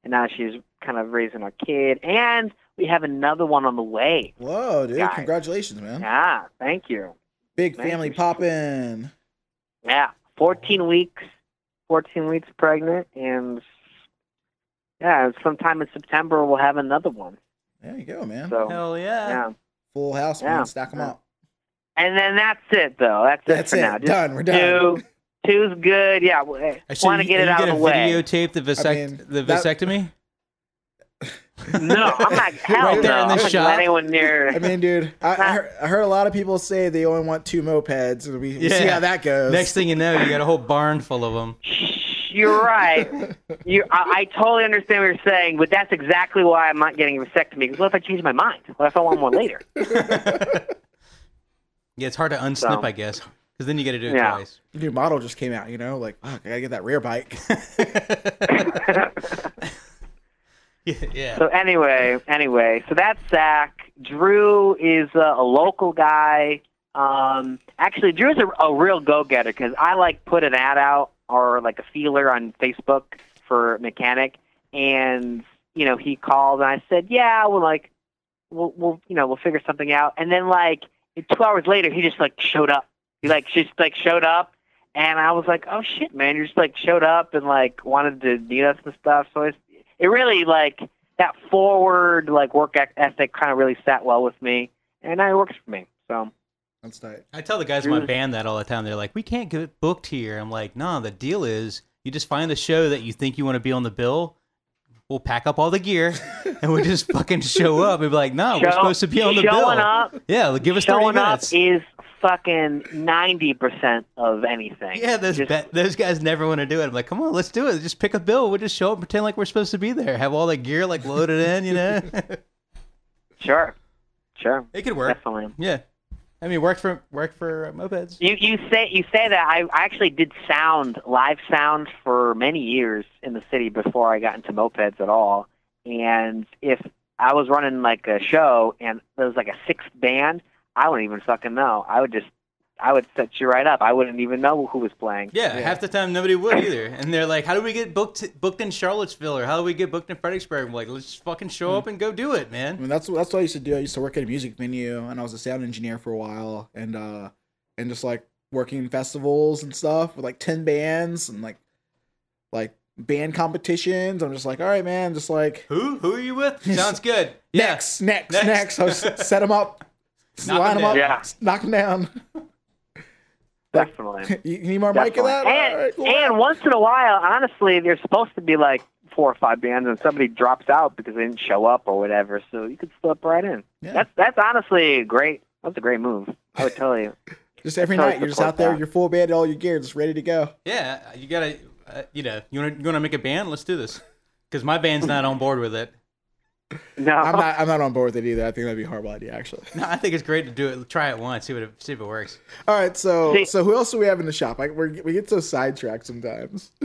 and now she's kind of raising our kid and we have another one on the way Whoa, dude! Guys. Congratulations, man. yeah thank you Big Thank family popping. Yeah, 14 weeks, 14 weeks pregnant, and yeah, sometime in September we'll have another one. There you go, man. So Hell yeah. yeah, Full house, Yeah. man. Stack them Yeah. up. and then that's it though. That's, That's it for it. now. Just Done. We're done. Two, two's good. Yeah, eh, Actually, want to get it out of gonna the way. videotape the vasect- mean, the that- vasectomy? No, I'm not. Hell Right there no. in the I'm shop. anyone near. I mean, dude, I, I, heard, I heard a lot of people say they only want two mopeds, and we, we see Yeah. how that goes. Next thing you know, you got a whole barn full of them. You're right. You, I, I totally understand what you're saying, but that's exactly why I'm not getting a vasectomy. Because what if I change my mind? What if I want one later? Yeah, it's hard to unsnip, So- I guess, because then you got to do it Yeah. twice. The new model just came out, you know, like, fuck, I gotta get that rear bike. yeah, yeah. So anyway, anyway, so that's Zach. Drew is a, a local guy. Um, actually, Drew's a, a real go-getter because I like put an ad out or like a feeler on Facebook for mechanic, and you know he called and I said, yeah, we'll like, we'll we'll you know we'll figure something out. And then like two hours later, he just like showed up. He like just like showed up. And I was like, "Oh shit, man! You just like showed up and like wanted to meet us and stuff." So it's it really like that forward like work ethic kind of really sat well with me, and now it works for me. So That's tight. I tell the guys in my band that all the time. They're like, "We can't get booked here." I'm like, "No, the deal is you just find the show that you think you want to be on the bill. We'll pack up all the gear and we just fucking show up and be like, no, we're supposed to be on the showing bill. up, yeah, like, give us thirty showing up minutes. is fucking ninety percent of anything. yeah, those Just- ba- those guys never want to do it. I'm like, come on, let's do it. Just pick a bill. We'll just show up, and pretend like we're supposed to be there. Have all the gear like loaded in, you know. sure, sure, it could work. definitely. Yeah, I mean, work for work for uh, mopeds. You you say you say that I, I actually did sound live sound for many years in the city before I got into mopeds at all. And if I was running like a show and there was like a sixth band, I wouldn't even fucking know. I would just I would set you right up. I wouldn't even know who was playing. Yeah, half the time nobody would either. And they're like, "How do we get booked booked in Charlottesville or how do we get booked in Fredericksburg?" I'm like, "Let's just fucking show up and go do it, I man." mean, that's that's what I used to do. I used to work at a music venue, and I was a sound engineer for a while, and uh, and just like working in festivals and stuff with like ten bands and like like band competitions. I'm just like, all right, man, just like Who who are you with? Sounds good. Yeah. next, next, Next. next. I was set them up, Knock line 'em them up, down. Yeah. knock them down. Definitely. you you need more mic of that? And, All right, cool. and once in a while, honestly, there's supposed to be like four or five bands, and somebody drops out because they didn't show up or whatever. So you could slip right in. Yeah. That's that's honestly great. That's a great move. I would tell you. just every night, you're just out there, that. you're full band, all your gear, just ready to go. Yeah, you gotta, uh, you know, you wanna you wanna make a band? Let's do this. Because my band's not on board with it. No, I'm not, I'm not on board with it either. I think that'd be a horrible idea, actually. No, I think it's great to do it. Try it once, see what it, see if it works. All right, so See- so who else do we have in the shop? Like we're, we get so sidetracked sometimes.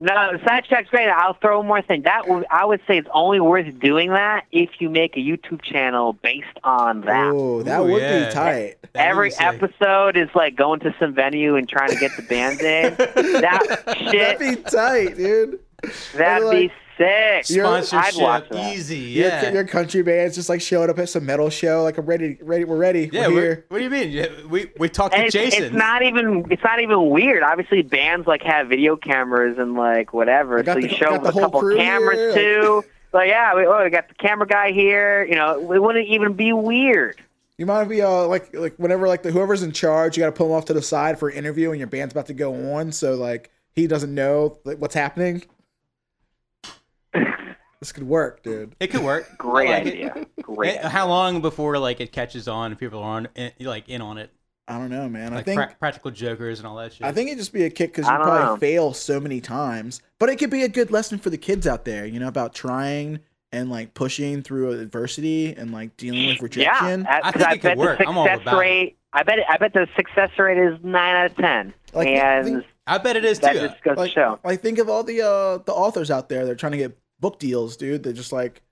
no. The sidetrack's great. I'll throw one more thing. That would, I would say it's only worth doing that if you make a YouTube channel based on that. Oh, that Ooh, would yeah. be tight. That Every be episode is like going to some venue and trying to get the band in. That shit, That'd be tight, dude. that'd like- be sick. You're- I'd watch Sponsorship, that. easy, Your, yeah. your country band's just like showing up at some metal show. Like I'm ready, ready. We're ready. yeah, we're we're- here. what do you mean? We we talked And to it's, Jason. it's not even it's not even weird. Obviously, bands like have video cameras and like whatever, I got so the- you show got up with a couple cameras here, too. Like yeah, we, oh, we got the camera guy here. You know, it wouldn't even be weird. You might be uh like like whenever like the whoever's in charge, you got to pull him off to the side for an interview, and your band's about to go on, so like he doesn't know like, what's happening. this could work, dude. it could work. Great I like it. idea. Great. Eh, How long before like it catches on and people are on eh, like in on it? I don't know, man. I think pra- practical jokers and all that shit. I think it'd just be a kick because you probably know. fail so many times. But it could be a good lesson for the kids out there, you know, about trying and like pushing through adversity and like dealing with rejection. Yeah, I because think I, it could bet work. the I'm all success about it. rate. I bet. I bet the success rate is nine out of ten, Like, and think- I bet it is that too. just goes like, to show. like think of all the uh the authors out there. They're trying to get book deals, dude. They're just like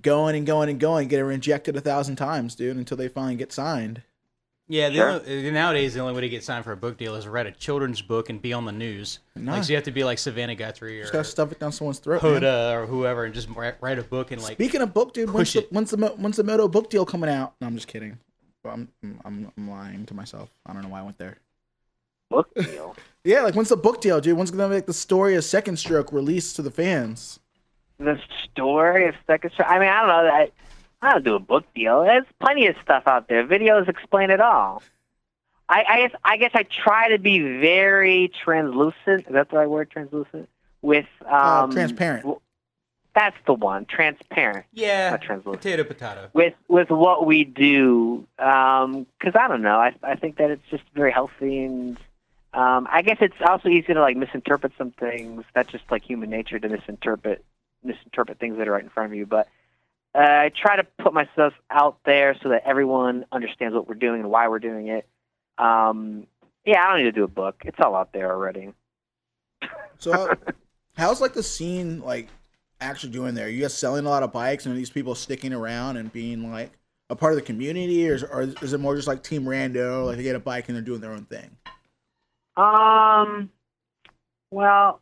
going and going and going, get rejected a thousand times, dude, until they finally get signed. Yeah, the Sure. only, uh, nowadays the only way to get signed for a book deal is to write a children's book and be on the news. No. Like, so you have to be like Savannah Guthrie or Just gotta stuff it down someone's throat. man. Hoda or whoever, and just write, write a book and like. Speaking of book, dude, when's push the, it. when's the Mo- when's the Moto book deal coming out? No, I'm just kidding. I'm, I'm I'm lying to myself. I don't know why I went there. Book deal. Yeah, like when's the book deal, dude? When's gonna make the story of Second Stroke released to the fans? The story of second. Stro- I mean, I don't know that. I don't do a book deal. There's plenty of stuff out there. Videos explain it all. I, I guess I guess I try to be very translucent. Is that the right word? Translucent with Uh, um, transparent. w- That's the one. Transparent. yeah, Not translucent. potato, potato. with with what we do because I don't know I I think that it's just very healthy and um, I guess it's also easy to like misinterpret some things that's just like human nature to misinterpret misinterpret things that are right in front of you but uh, I try to put myself out there so that everyone understands what we're doing and why we're doing it um, yeah I don't need to do a book it's all out there already So, how's like the scene like actually doing there? you guys selling a lot of bikes, and are these people sticking around and being like a part of the community, or is, or is it more just like Team Rando, like they get a bike and they're doing their own thing? Um, well,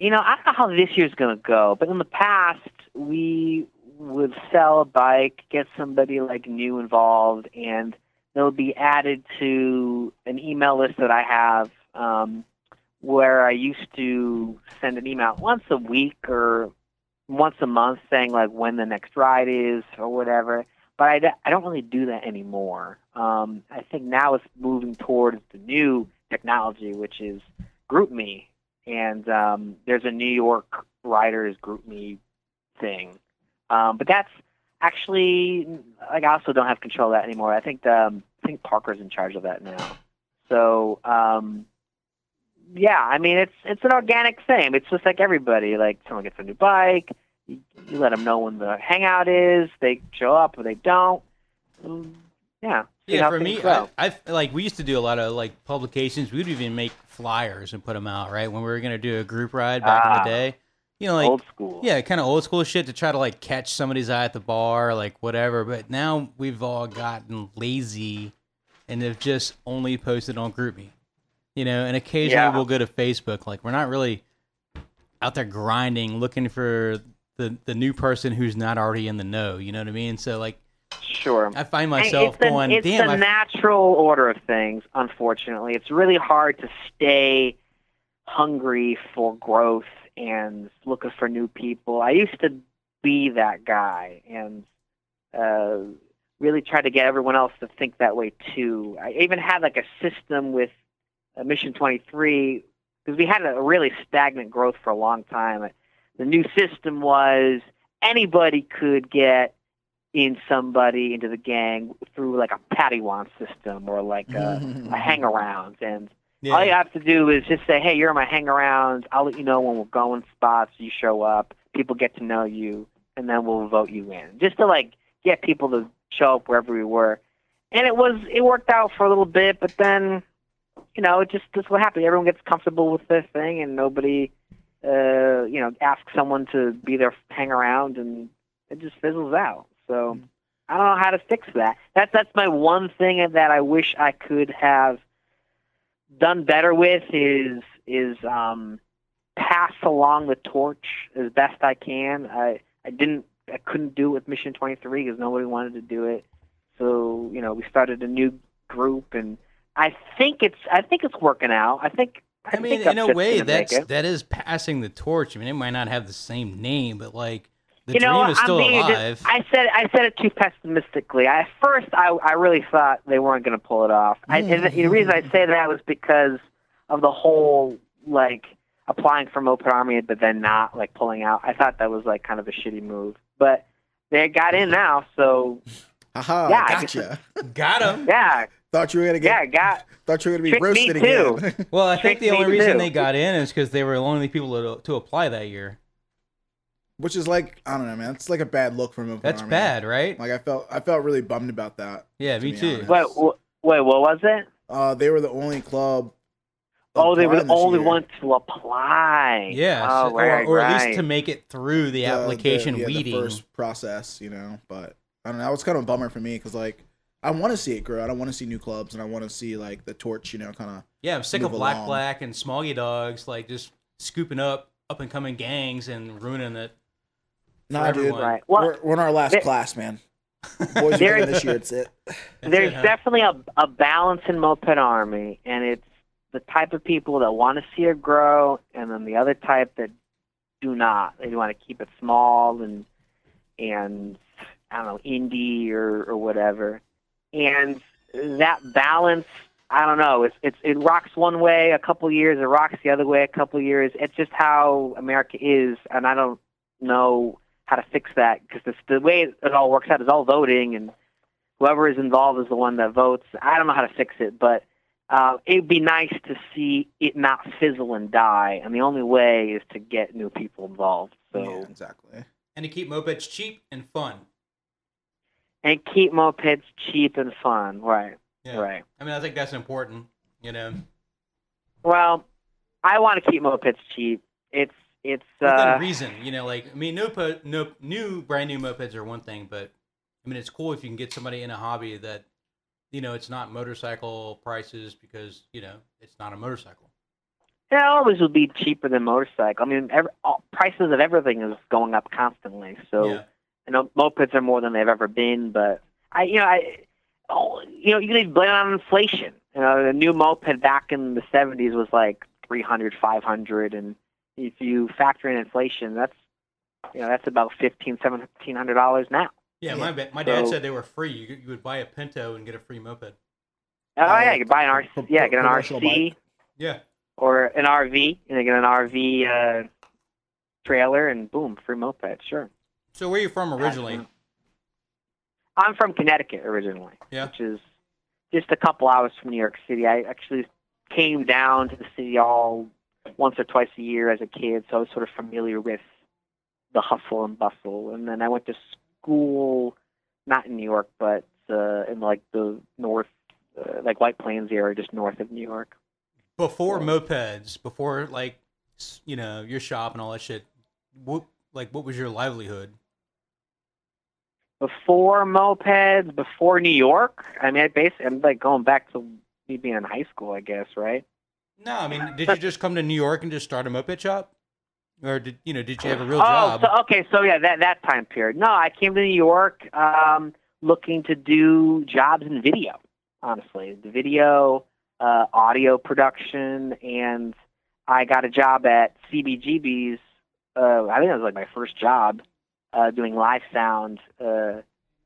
you know, I don't know how this year's going to go, but in the past, we would sell a bike, get somebody like new involved, and they'll be added to an email list that I have um, where I used to send an email once a week or once a month saying like when the next ride is or whatever. But I, don't really do that anymore. Um, I think now it's moving towards the new technology, which is GroupMe, and um, there's a New York Riders GroupMe thing. Um, but that's actually like I also don't have control of that anymore. I think um, I think Parker's in charge of that now. So um, yeah, I mean it's it's an organic thing. It's just like everybody. Like someone gets a new bike, you, you let them know when the hangout is. They show up or they don't. Mm, yeah. Yeah, for me. I, I like we used to do a lot of like publications. We'd even make flyers and put them out right when we were gonna do a group ride back in Ah. the day. You know, like old school. yeah, kind of old school shit to try to like catch somebody's eye at the bar, like whatever. But now we've all gotten lazy and have just only posted on GroupMe. You know, and occasionally Yeah. we'll go to Facebook. Like we're not really out there grinding, looking for the the new person who's not already in the know. You know what I mean? So like, Sure. I find myself it's the, going, it's "Damn, the I natural order of things. Unfortunately, it's really hard to stay hungry for growth and looking for new people. I used to be that guy and uh, really try to get everyone else to think that way too. I even had like a system with uh, Mission 23 because we had a really stagnant growth for a long time. The new system was anybody could get in somebody into the gang through like a Padawan system or like a, a hang around. And yeah. all you have to do is just say, hey, you're my hang around. I'll let you know when we're going spots. You show up. People get to know you, and then we'll vote you in. Just to like get people to show up wherever we were. And it was it worked out for a little bit, but then you know it just just what happened. Everyone gets comfortable with their thing, and nobody uh, you know asks someone to be their hang around, and it just fizzles out. So I don't know how to fix that. That's that's my one thing that I wish I could have done better with is is um, pass along the torch as best I can. I I didn't I couldn't do it with Mission 23 because nobody wanted to do it. So you know we started a new group, and I think it's I think it's working out. I think. I, I mean, in a way, that's that is passing the torch. I mean, it might not have the same name, but like the you know, dream is I'm being alive. I said I said it too pessimistically. I, at first, I I really thought they weren't going to pull it off. I, and the, the reason I say that was because of the whole like applying for Moped Army, but then not like pulling out. I thought that was like kind of a shitty move, but they got in now, so Haha, Yeah, I gotcha. Got him. yeah, Thought you were gonna get. Yeah, got Thought you were gonna be Tricked me roasted too. again. Well, I think the only reason too. they got in is because they were the only people to, to apply that year. Which is like I don't know, man. It's like a bad look from Open That's Army. bad, right? Like I felt I felt really bummed about that. Yeah, to me too. honest. wait, wh- wait, what was it? Uh, they were the only club. Oh, they were the only year. ones to apply. Yeah, oh, so- right, or, or at least to make it through the, The- application the, yeah, weeding. the first process, you know. But I don't know. That was kind of a bummer for me because like I want to see it grow. I don't want to see new clubs, and I want to see like the torch, you know, kind of. Yeah, I'm sick of Black along. Black and Smoggy Dogs, like just scooping up up and coming gangs and ruining it. Nah, dude. Right. Well, we're, we're in our last there- class, man. Boys are There- winning this year. It's it. There's it, huh? definitely a, a balance in Moped Army, and it's the type of people that want to see it grow, and then the other type that do not. They want to keep it small and and I don't know indie or or whatever. And that balance, I don't know. It's it's it rocks one way a couple years, it rocks the other way a couple years. It's just how America is, and I don't know how to fix that because the way it all works out is all voting and whoever is involved is the one that votes. I don't know how to fix it, but uh, it'd be nice to see it not fizzle and die, and the only way is to get new people involved. So yeah, exactly. and to keep mopeds cheap and fun. and keep mopeds cheap and fun, right? Yeah. Right. I mean, I think that's important. You know, Well, I want to keep mopeds cheap. It's it's within uh, reason. You know, like I mean, no, po- no, new brand new mopeds are one thing, but I mean, it's cool if you can get somebody in a hobby that, you know, it's not motorcycle prices because you know it's not a motorcycle. it always will be cheaper than motorcycle. I mean, every, all, prices of everything is going up constantly. So. yeah. I know mopeds are more than they've ever been, but I, you know, I, oh, you know, you can even blame it on inflation. You know, the new moped back in the '70s was like 300, 500, and if you factor in inflation, that's, you know, that's about fifteen, seventeen hundred dollars now. Yeah, Yeah. my my dad So- said they were free. You, you would buy a Pinto and get a free moped. Oh yeah, you could buy an R, Pro- yeah, get an RC bike. Yeah, or an RV, and then get an RV uh, trailer, and boom, free moped. Sure. So where are you from originally? I'm from Connecticut originally, Yeah. which is just a couple hours from New York City. I actually came down to the city all once or twice a year as a kid, so I was sort of familiar with the hustle and bustle. And then I went to school, not in New York, but uh, in like the north, uh, like White Plains area, just north of New York. Before mopeds, before like you know your shop and all that shit. What like what was your livelihood? Before mopeds, before New York, I mean, I basically, I'm like going back to me being in high school, I guess, right? No, I mean, did you just come to New York and just start a moped shop, or did you know did you have a real oh, job? so okay, so yeah, that that time period. No, I came to New York um, looking to do jobs in video. Honestly, the video, uh, audio production, and I got a job at CBGB's. Uh, I think that was like my first job uh, doing live sound uh,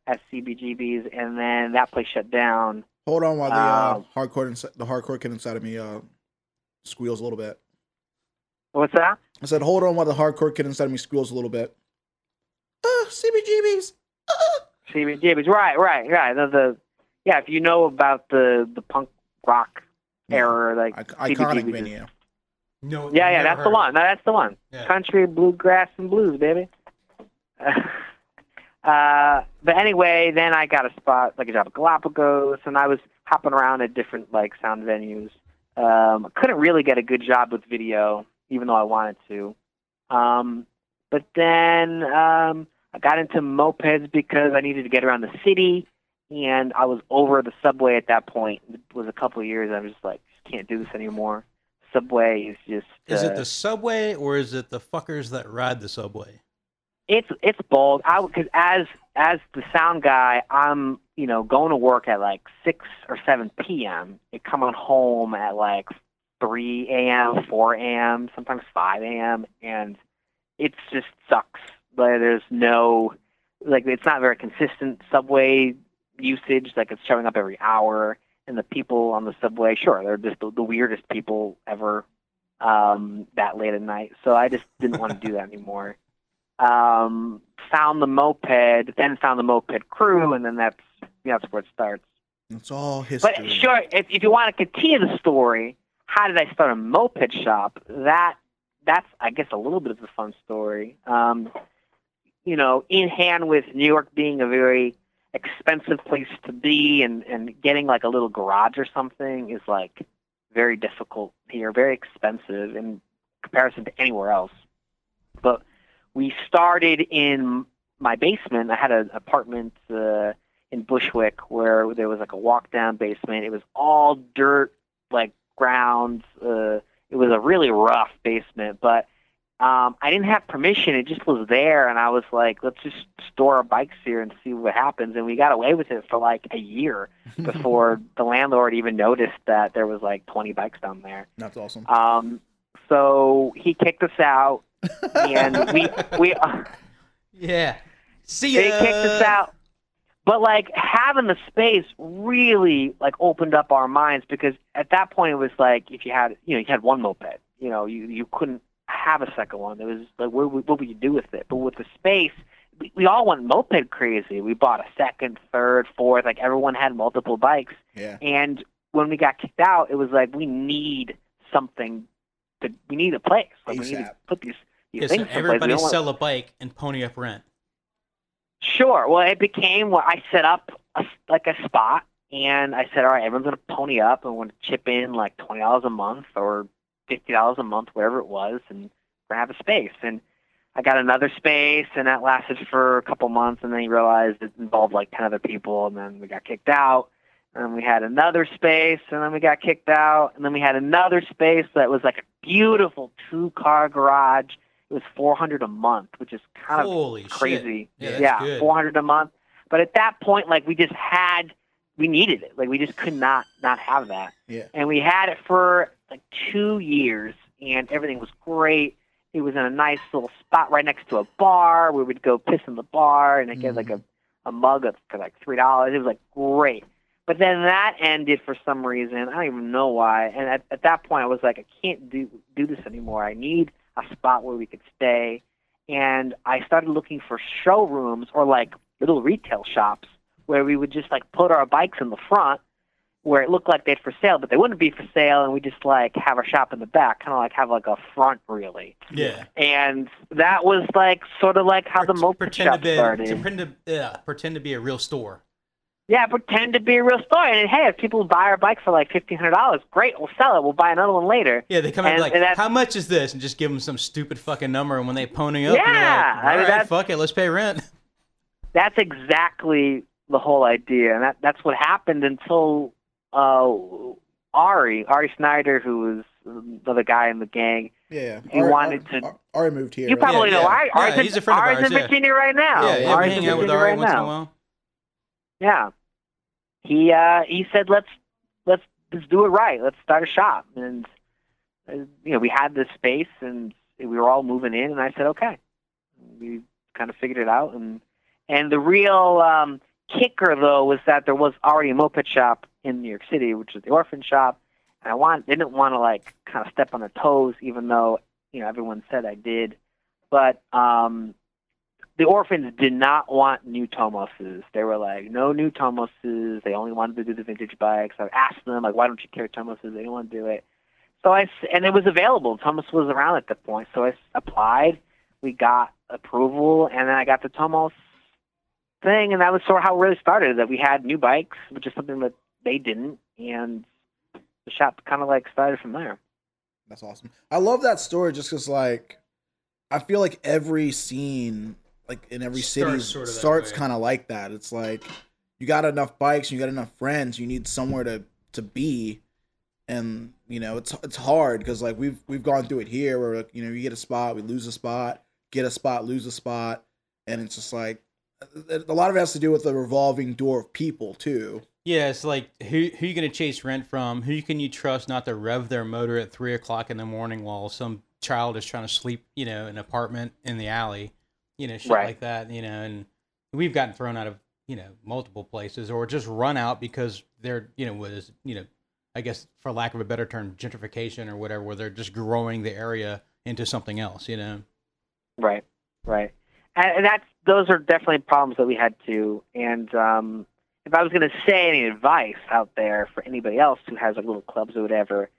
at CBGB's, and then that place shut down. Hold on while the uh, Um, hardcore insi- the hardcore kid inside of me uh, squeals a little bit. What's that? I said, hold on while the hardcore kid inside of me squeals a little bit. Uh, CBGBs. Uh. CBGB's right, right, right. The, the yeah, if you know about the the punk rock era, like I- iconic CBGB's is- venue. no, Yeah, yeah, never that's the one. No, that's the one. Yeah. Country, bluegrass, and blues, baby. uh, but anyway, then I got a spot, like a job at Galapagos, and I was hopping around at different like sound venues. Um, I couldn't really get a good job with video, even though I wanted to. Um, but then um, I got into mopeds because I needed to get around the city, and I was over the subway at that point. It was a couple of years. I was just like, can't do this anymore. Subway is just. Is uh, it the subway or is it the fuckers that ride the subway? It's it's bold. I because as as the sound guy, I'm you know going to work at like six or seven p.m. and coming home at like three a.m., four a.m., sometimes five a.m. and it just sucks. Like there's no like it's not very consistent subway usage. Like it's showing up every hour, and the people on the subway, sure, they're just the, the weirdest people ever um, that late at night. So I just didn't want to do that anymore um, found the moped, then found the moped crew, and then that's that's where it starts. It's all history. But sure, if, if you want to continue the story, how did I start a moped shop? That that's I guess a little bit of a fun story. Um, you know, in hand with New York being a very expensive place to be, and and getting like a little garage or something is like very difficult here, very expensive in comparison to anywhere else. But we started in my basement. I had an apartment. Uh, in Bushwick where there was like a walk down basement. It was all dirt, like grounds. Uh, it was a really rough basement, but um, I didn't have permission. It just was there, and I was like, let's just store our bikes here and see what happens. And we got away with it for like a year before the landlord even noticed that there was like 20 bikes down there. That's awesome. Um, so he kicked us out, and we we. Uh, Yeah. See ya. they kicked us out. But like having the space really like opened up our minds because at that point it was like if you had you know you had one moped, you know you you couldn't have a second one. It was like what would, what would you do with it? But with the space, we, we all went moped crazy. We bought a second, third, fourth. Like everyone had multiple bikes. Yeah. And when we got kicked out, it was like we need something. To, we need a place. Like we need to put these these Yeah, so things. someplace. We everybody sell a bike and pony up rent. Sure. Well, it became where I set up a, like a spot, and I said, all right, everyone's going to pony up and want to chip in like twenty dollars a month or fifty dollars a month, whatever it was, and we're gonna have a space. And I got another space, and that lasted for a couple months, and then he realized it involved like ten other people, and then we got kicked out. And we had another space, and then we got kicked out, and then we had another space that was like a beautiful two-car garage. It was four hundred a month, which is kind of Holy crazy. shit. Yeah, that's good. four hundred a month. But at that point, like we just had, we needed it. Like we just could not not have that. Yeah. And we had it for like two years, and everything was great. It was in a nice little spot right next to a bar we'd go piss in the bar, and I get like mm-hmm. a a mug of for like three dollars. It was like great. But then that ended for some reason. I don't even know why. And at, at that point, I was like, I can't do do this anymore. I need a spot where we could stay. And I started looking for showrooms or like little retail shops where we would just like put our bikes in the front where it looked like they'd for sale, but they wouldn't be for sale, and we just like have a shop in the back, kind of like have like a front really. Yeah. And that was like sort of like how the moped to shop be started. pretend to yeah, pretend to be a real store. Yeah, pretend to be a real store. And hey, if people buy our bike for like fifteen hundred dollars, great, we'll sell it. We'll buy another one later. Yeah, they come in like, and that's- how much is this? And just give them some stupid fucking number. And when they pony up, Yeah, you're like, I mean, right, fuck it, let's pay rent. That's exactly the whole idea, and that that's what happened until uh, Ari Ari Snyder, who was another guy in the gang. Yeah. He wanted to- Ari, Ari moved here. You right? probably yeah. know Ari. Yeah, Ari's, he's in, a friend of Ari's ours, in yeah. Virginia right now. yeah, yeah, we hang out with Ari right once in a while. Yeah. He uh he said let's let's let's do it right. Let's start a shop. And uh, you know, we had this space and we were all moving in and I said, "Okay." We kind of figured it out and and the real um kicker though was that there was already a moped shop in New York City, which is the orphan shop. And I want didn't want to like kind of step on their toes even though, you know, everyone said I did. But um the orphans did not want new Tomoses. They were like, no new Tomoses. They only wanted to do the vintage bikes. I asked them, like, why don't you carry Tomoses? They didn't want to do it. So I, and it was available. Tomos was around at that point. So I applied. We got approval, and then I got the Tomos thing, and that was sort of how it really started. That we had new bikes, which is something that they didn't, and the shop kind of like started from there. That's awesome. I love that story just because, like, I feel like every scene, like in every city, Starts sort of starts kind of like that. It's like you got enough bikes, you got enough friends, you need somewhere to to be, and you know it's it's hard because like we've we've gone through it here where like, you know you get a spot, we lose a spot, get a spot, lose a spot, and it's just like uh, a lot of it has to do with the revolving door of people too. Yeah, it's like who who you gonna chase rent from? Who can you trust not to rev their motor at three o'clock in the morning while some child is trying to sleep, you know, in an apartment in the alley, you know, shit Right. like that, you know, and we've gotten thrown out of you know multiple places or just run out because they're you know was, you know, I guess for lack of a better term, gentrification or whatever, where they're just growing the area into something else, you know. Right, right, and, that's those are definitely problems that we had too. And um, if I was going to say any advice out there for anybody else who has like little clubs or whatever,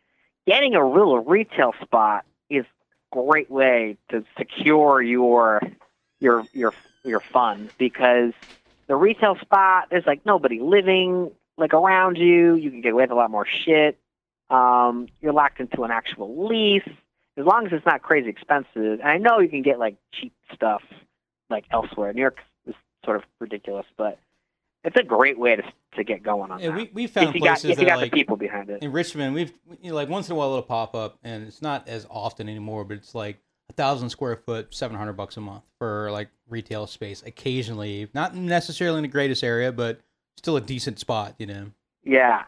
getting a little retail spot is a great way to secure your your your your fun because the retail spot there's like nobody living like around you. You can get away with a lot more shit. Um, you're locked into an actual lease as long as it's not crazy expensive. And I know you can get like cheap stuff like elsewhere. New York is sort of ridiculous, but it's a great way to to get going on Yeah, that. we we found if you got places if you that got like the people behind it. in Richmond, we've you know, like once in a while it'll pop up, and it's not as often anymore, but it's like thousand square foot, seven hundred bucks a month for like retail space. Occasionally, not necessarily in the greatest area, but still a decent spot. You know. Yeah,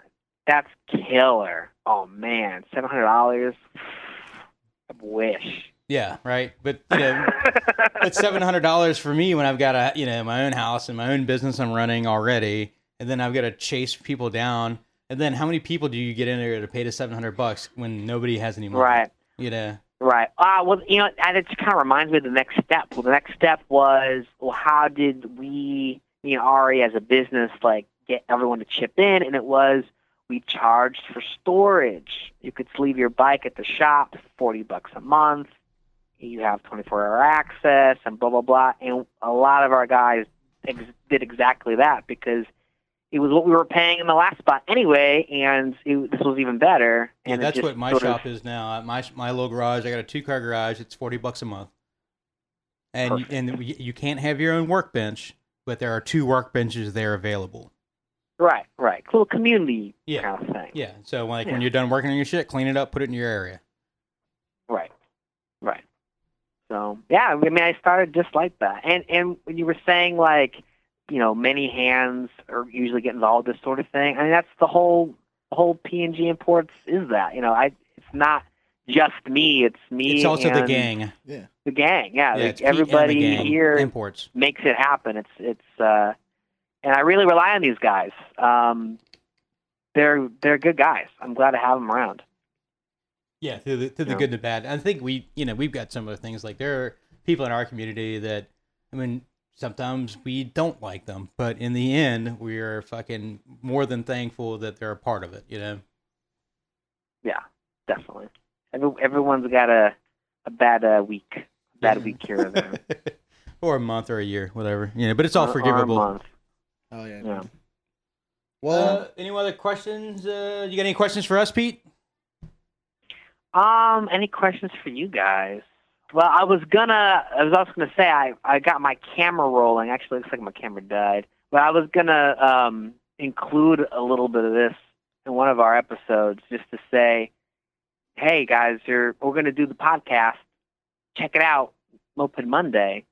that's killer. Oh man, seven hundred dollars. I wish. Yeah, right. But you know, it's seven hundred dollars for me when I've got a you know my own house and my own business I'm running already, and then I've got to chase people down. And then how many people do you get in there to pay the seven hundred bucks when nobody has any money? right. You know. Right. Uh, well, you know, and it just kind of reminds me of the next step. Well, the next step was, well, how did we, you know, Ari as a business, like get everyone to chip in? And it was we charged for storage. You could leave your bike at the shop, forty bucks a month. You have twenty-four hour access, and blah blah blah. And a lot of our guys ex- did exactly that because it was what we were paying in the last spot anyway, and it, this was even better. Yeah, And it that's what my sort of- shop is now. My my little garage, I got a two car garage. It's forty bucks a month, and Perfect. and you you can't have your own workbench, but there are two workbenches there available. Right, right. Cool community Yeah. kind of thing. Yeah, so like Yeah. when you're done working on your shit, clean it up, put it in your area. Right, right. So yeah, I mean, I started just like that, and and when you were saying like, you know, many hands are usually get involved with this sort of thing. I mean, that's the whole whole PNG and imports is that. You know, I it's not just me. It's me. It's also the gang. Yeah. The gang. Yeah, Yeah, like, it's Pete and the everybody gang here imports. makes it happen. It's it's uh, and I really rely on these guys. Um, they're they're good guys. I'm glad to have them around. Yeah, through the, through the Yeah. good and the bad. I think we, you know, we've got some of the things like there are people in our community that, I mean, sometimes we don't like them, but in the end, we are fucking more than thankful that they're a part of it. You know. Yeah, definitely. Every, everyone's got a a bad uh, week, bad Yeah. week here or there. or a month or a year, whatever. You know, but it's all Or- or a forgivable. month. Oh yeah. Yeah. Well, Uh, any other questions? Uh, you got any questions for us, Pete? Um, any questions for you guys? Well, I was gonna, I was also gonna say I I got my camera rolling. Actually, looks like my camera died, but I was gonna um include a little bit of this in one of our episodes just to say, hey guys, you're we're gonna do the podcast. Check it out, Moped Monday.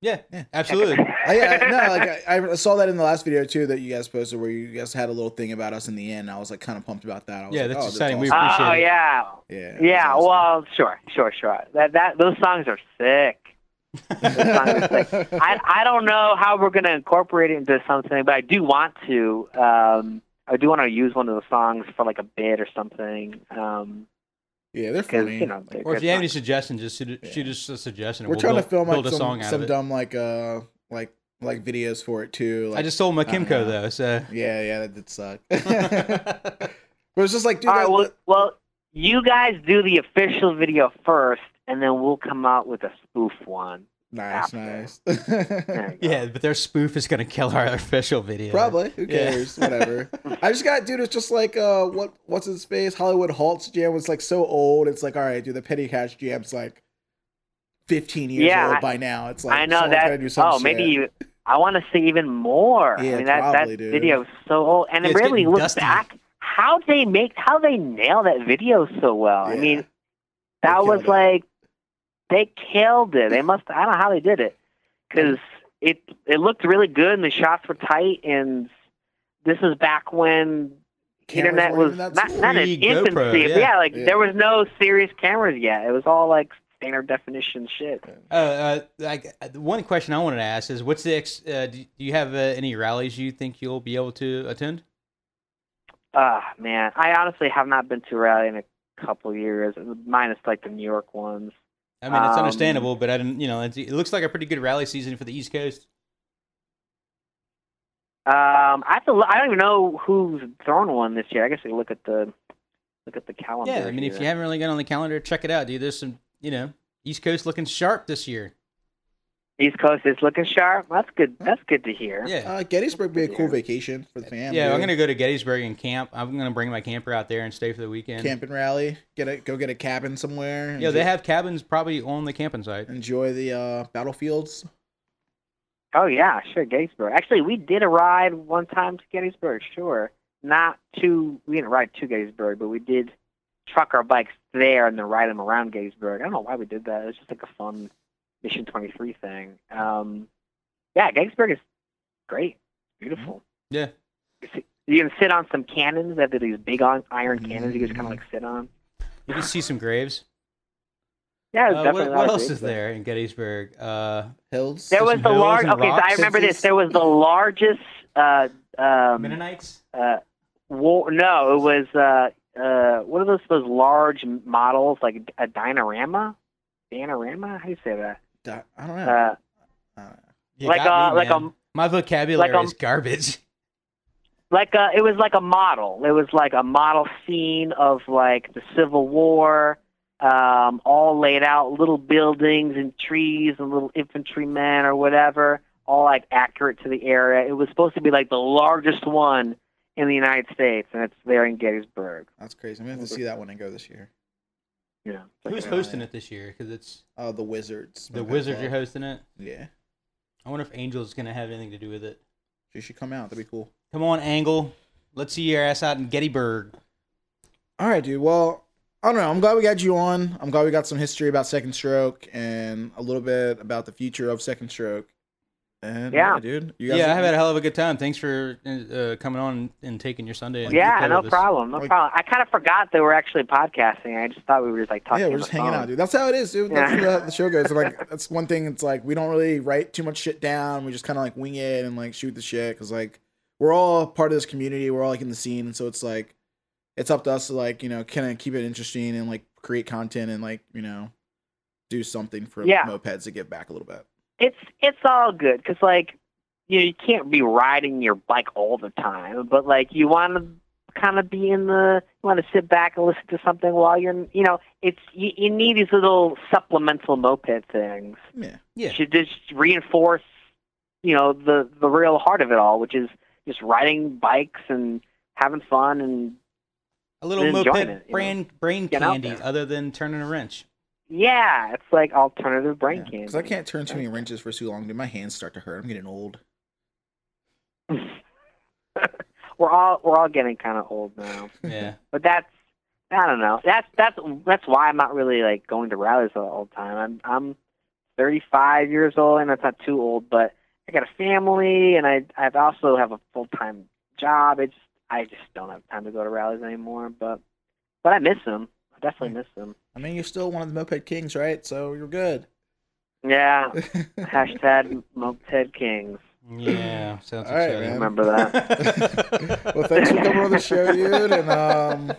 Yeah, Yeah. absolutely. I, yeah, no, like I, I saw that in the last video too that you guys posted where you guys had a little thing about us in the end. I was like kind of pumped about that. I was Yeah, like, that's oh, exciting. We awesome. appreciate oh it. yeah, yeah, yeah. awesome. Well, sure, sure, sure. That that those songs are sick. I I don't know how we're gonna incorporate it into something, but I do want to. Um, I do want to use one of the songs for like a bit or something. Um, yeah, they're funny. you know, they're or if you have any suggestions, just shoot, Yeah. shoot us a suggestion. We're we'll trying build, to film like a some, song some dumb like uh like like videos for it too. Like, I just sold my Kymco know. though, so. yeah, yeah, that did suck. but it's just like, dude, All right, that- well, well, you guys do the official video first, and then we'll come out with a spoof one. Nice, nice. There you go. Yeah, but their spoof is gonna kill our official video. Probably. Who Yeah. cares? Whatever. I just got, dude. It's just like, uh, what, what's his face? Hollywood Halts jam was like so old. It's like, all right, dude. The Petty Cash jam's like fifteen years Yeah, old by now. It's like I know someone's gotta that. do some Oh, maybe shit. even, I want to see even more. Yeah, I mean, that probably, that dude. video is so old, and Yeah, it really getting looks dusty. back. How they make? How they nail that video so well? I mean, that was it. like they killed it. They must. I don't know how they did it because it it looked really good and the shots were tight. And this is back when Cameras internet was not not in Pre-GoPro, infancy. yeah. yeah, like Yeah. there was no serious cameras yet. It was all like standard definition shit. Uh, uh, like uh, the one question I wanted to ask is, what's the ex? Uh, do, do you have uh, any rallies you think you'll be able to attend? Ah, man, I honestly have not been to a rally in a couple years, minus like the New York ones. I mean, it's Um, understandable, but I didn't. You know, it's, it looks like a pretty good rally season for the East Coast. Um, I have to. I don't even know who's thrown one this year. I guess we look at the look at the calendar. Yeah, I mean, if you haven't really got on the calendar, check it out, dude. There's some, you know, East Coast looking sharp this year. East Coast is looking sharp. That's good. That's good to hear. Yeah. Uh, Gettysburg be a cool vacation for the family. yeah, I'm gonna go to Gettysburg and camp. I'm gonna bring my camper out there and stay for the weekend. camp and rally. Get a go get a cabin somewhere. Yeah, they have cabins probably on the camping site. enjoy the uh, battlefields. Oh yeah, sure. Gettysburg. Actually, we did a ride one time to Gettysburg. Sure, not to. We didn't ride to Gettysburg, but we did truck our bikes there and then ride them around Gettysburg. I don't know why we did that. It was just like a fun Mission 23 thing. Um, yeah, Gettysburg is great. Beautiful. Yeah. You can sit on some cannons. They have these big on iron cannons you just kind of like sit on. You can see some graves. Yeah, Uh, definitely what what else is there in Gettysburg? Uh, Hills. There was the hills large. Okay, so I remember this. There was the largest. Uh, um, Mennonites. uh, war. No, it was uh, uh, what are those those large models like a dinorama? Dinorama? How do you say that? Di- I don't know. Uh, I don't know. Like a me, like a My vocabulary like a- is garbage. like a it was like a model. It was like a model scene of like the Civil War, um, all laid out, little buildings and trees and little infantrymen or whatever, all like accurate to the area. It was supposed to be like the largest one in the United States, and it's there in Gettysburg. That's crazy. I'm gonna have to see that when I go this year. Yeah. Who's hosting it this year? Because it's Uh, the Wizards. the Moped Wizards Club. are hosting it. Yeah, I wonder if Angel's gonna have anything to do with it. she should come out. That'd be cool. Come on, Angel. Let's see your ass out in Gettysburg. All right, dude. Well, I don't know. I'm glad we got you on. I'm glad we got some history about Second Stroke and a little bit about the future of Second Stroke. And Yeah. dude. You Yeah, I've had a hell of a good time. Thanks for uh, coming on and taking your Sunday. and Yeah, no problem, no Like- problem. I kind of forgot they were actually podcasting. I just thought we were just like talking. yeah, we're just hanging phone. out, dude. That's how it is, dude. That's Yeah. how the show goes. So, like, that's one thing. It's like we don't really write too much shit down. We just kind of like wing it and like shoot the shit because like we're all part of this community. We're all like in the scene, and so it's like it's up to us to like you know kind of keep it interesting and like create content and like you know do something for Yeah. mopeds to give back a little bit. It's it's all good because like you know, you can't be riding your bike all the time, but like you want to kind of be in the you want to sit back and listen to something while you're you know it's you, you need these little supplemental moped things. Yeah. Yeah. To just reinforce you know the the real heart of it all, which is just riding bikes and having fun and A little Enjoying moped it, you know. brain brain candy other than turning a wrench. Yeah, it's like alternative brain candy. Because I can't turn too many wrenches for too long, dude. My hands start to hurt. I'm getting old. we're all we're all getting kind of old now. Yeah. But that's I don't know. That's that's that's why I'm not really like going to rallies all the time. I'm I'm 35 years old, and that's not too old. But I got a family, and I I also have a full time job. It's I just don't have time to go to rallies anymore. But but I miss them. I definitely miss them. I mean, you're still one of the moped kings, right? So you're good. Yeah. Hashtag Moped Kings. Yeah. Sounds All right, exciting. man. Remember that. well, thanks for coming on the show, dude. And um,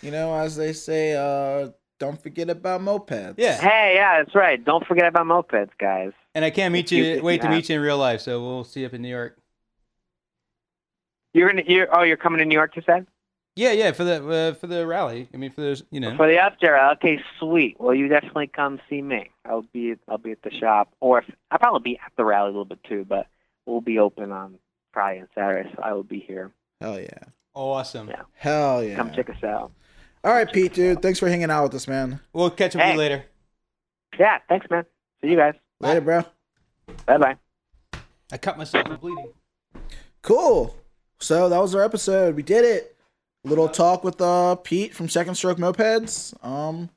you know, as they say, uh, don't forget about mopeds. Yeah. hey, yeah, that's right. Don't forget about mopeds, guys. And I can't meet you- you. Wait you to have- meet you in real life. So we'll see you up in New York. You're gonna. You're, oh, you're coming to New York, you said? Yeah, yeah. For the uh, for the rally. I mean, for those, you know. For the after. okay, sweet. Well, you definitely come see me. I'll be I'll be at the shop, or if, I'll probably be at the rally a little bit too. But we'll be open on Friday and Saturday, so I will be here. Hell yeah. Awesome. Yeah. Hell yeah. Come check us out. All right, Pete, dude. Thanks for hanging out with us, man. We'll catch up with you later. Yeah, thanks, man. See you guys. Later, bro. Bye bye. I cut myself from bleeding. Cool. So that was our episode. We did it. Little talk with uh Pete from Second Stroke Mopeds. Um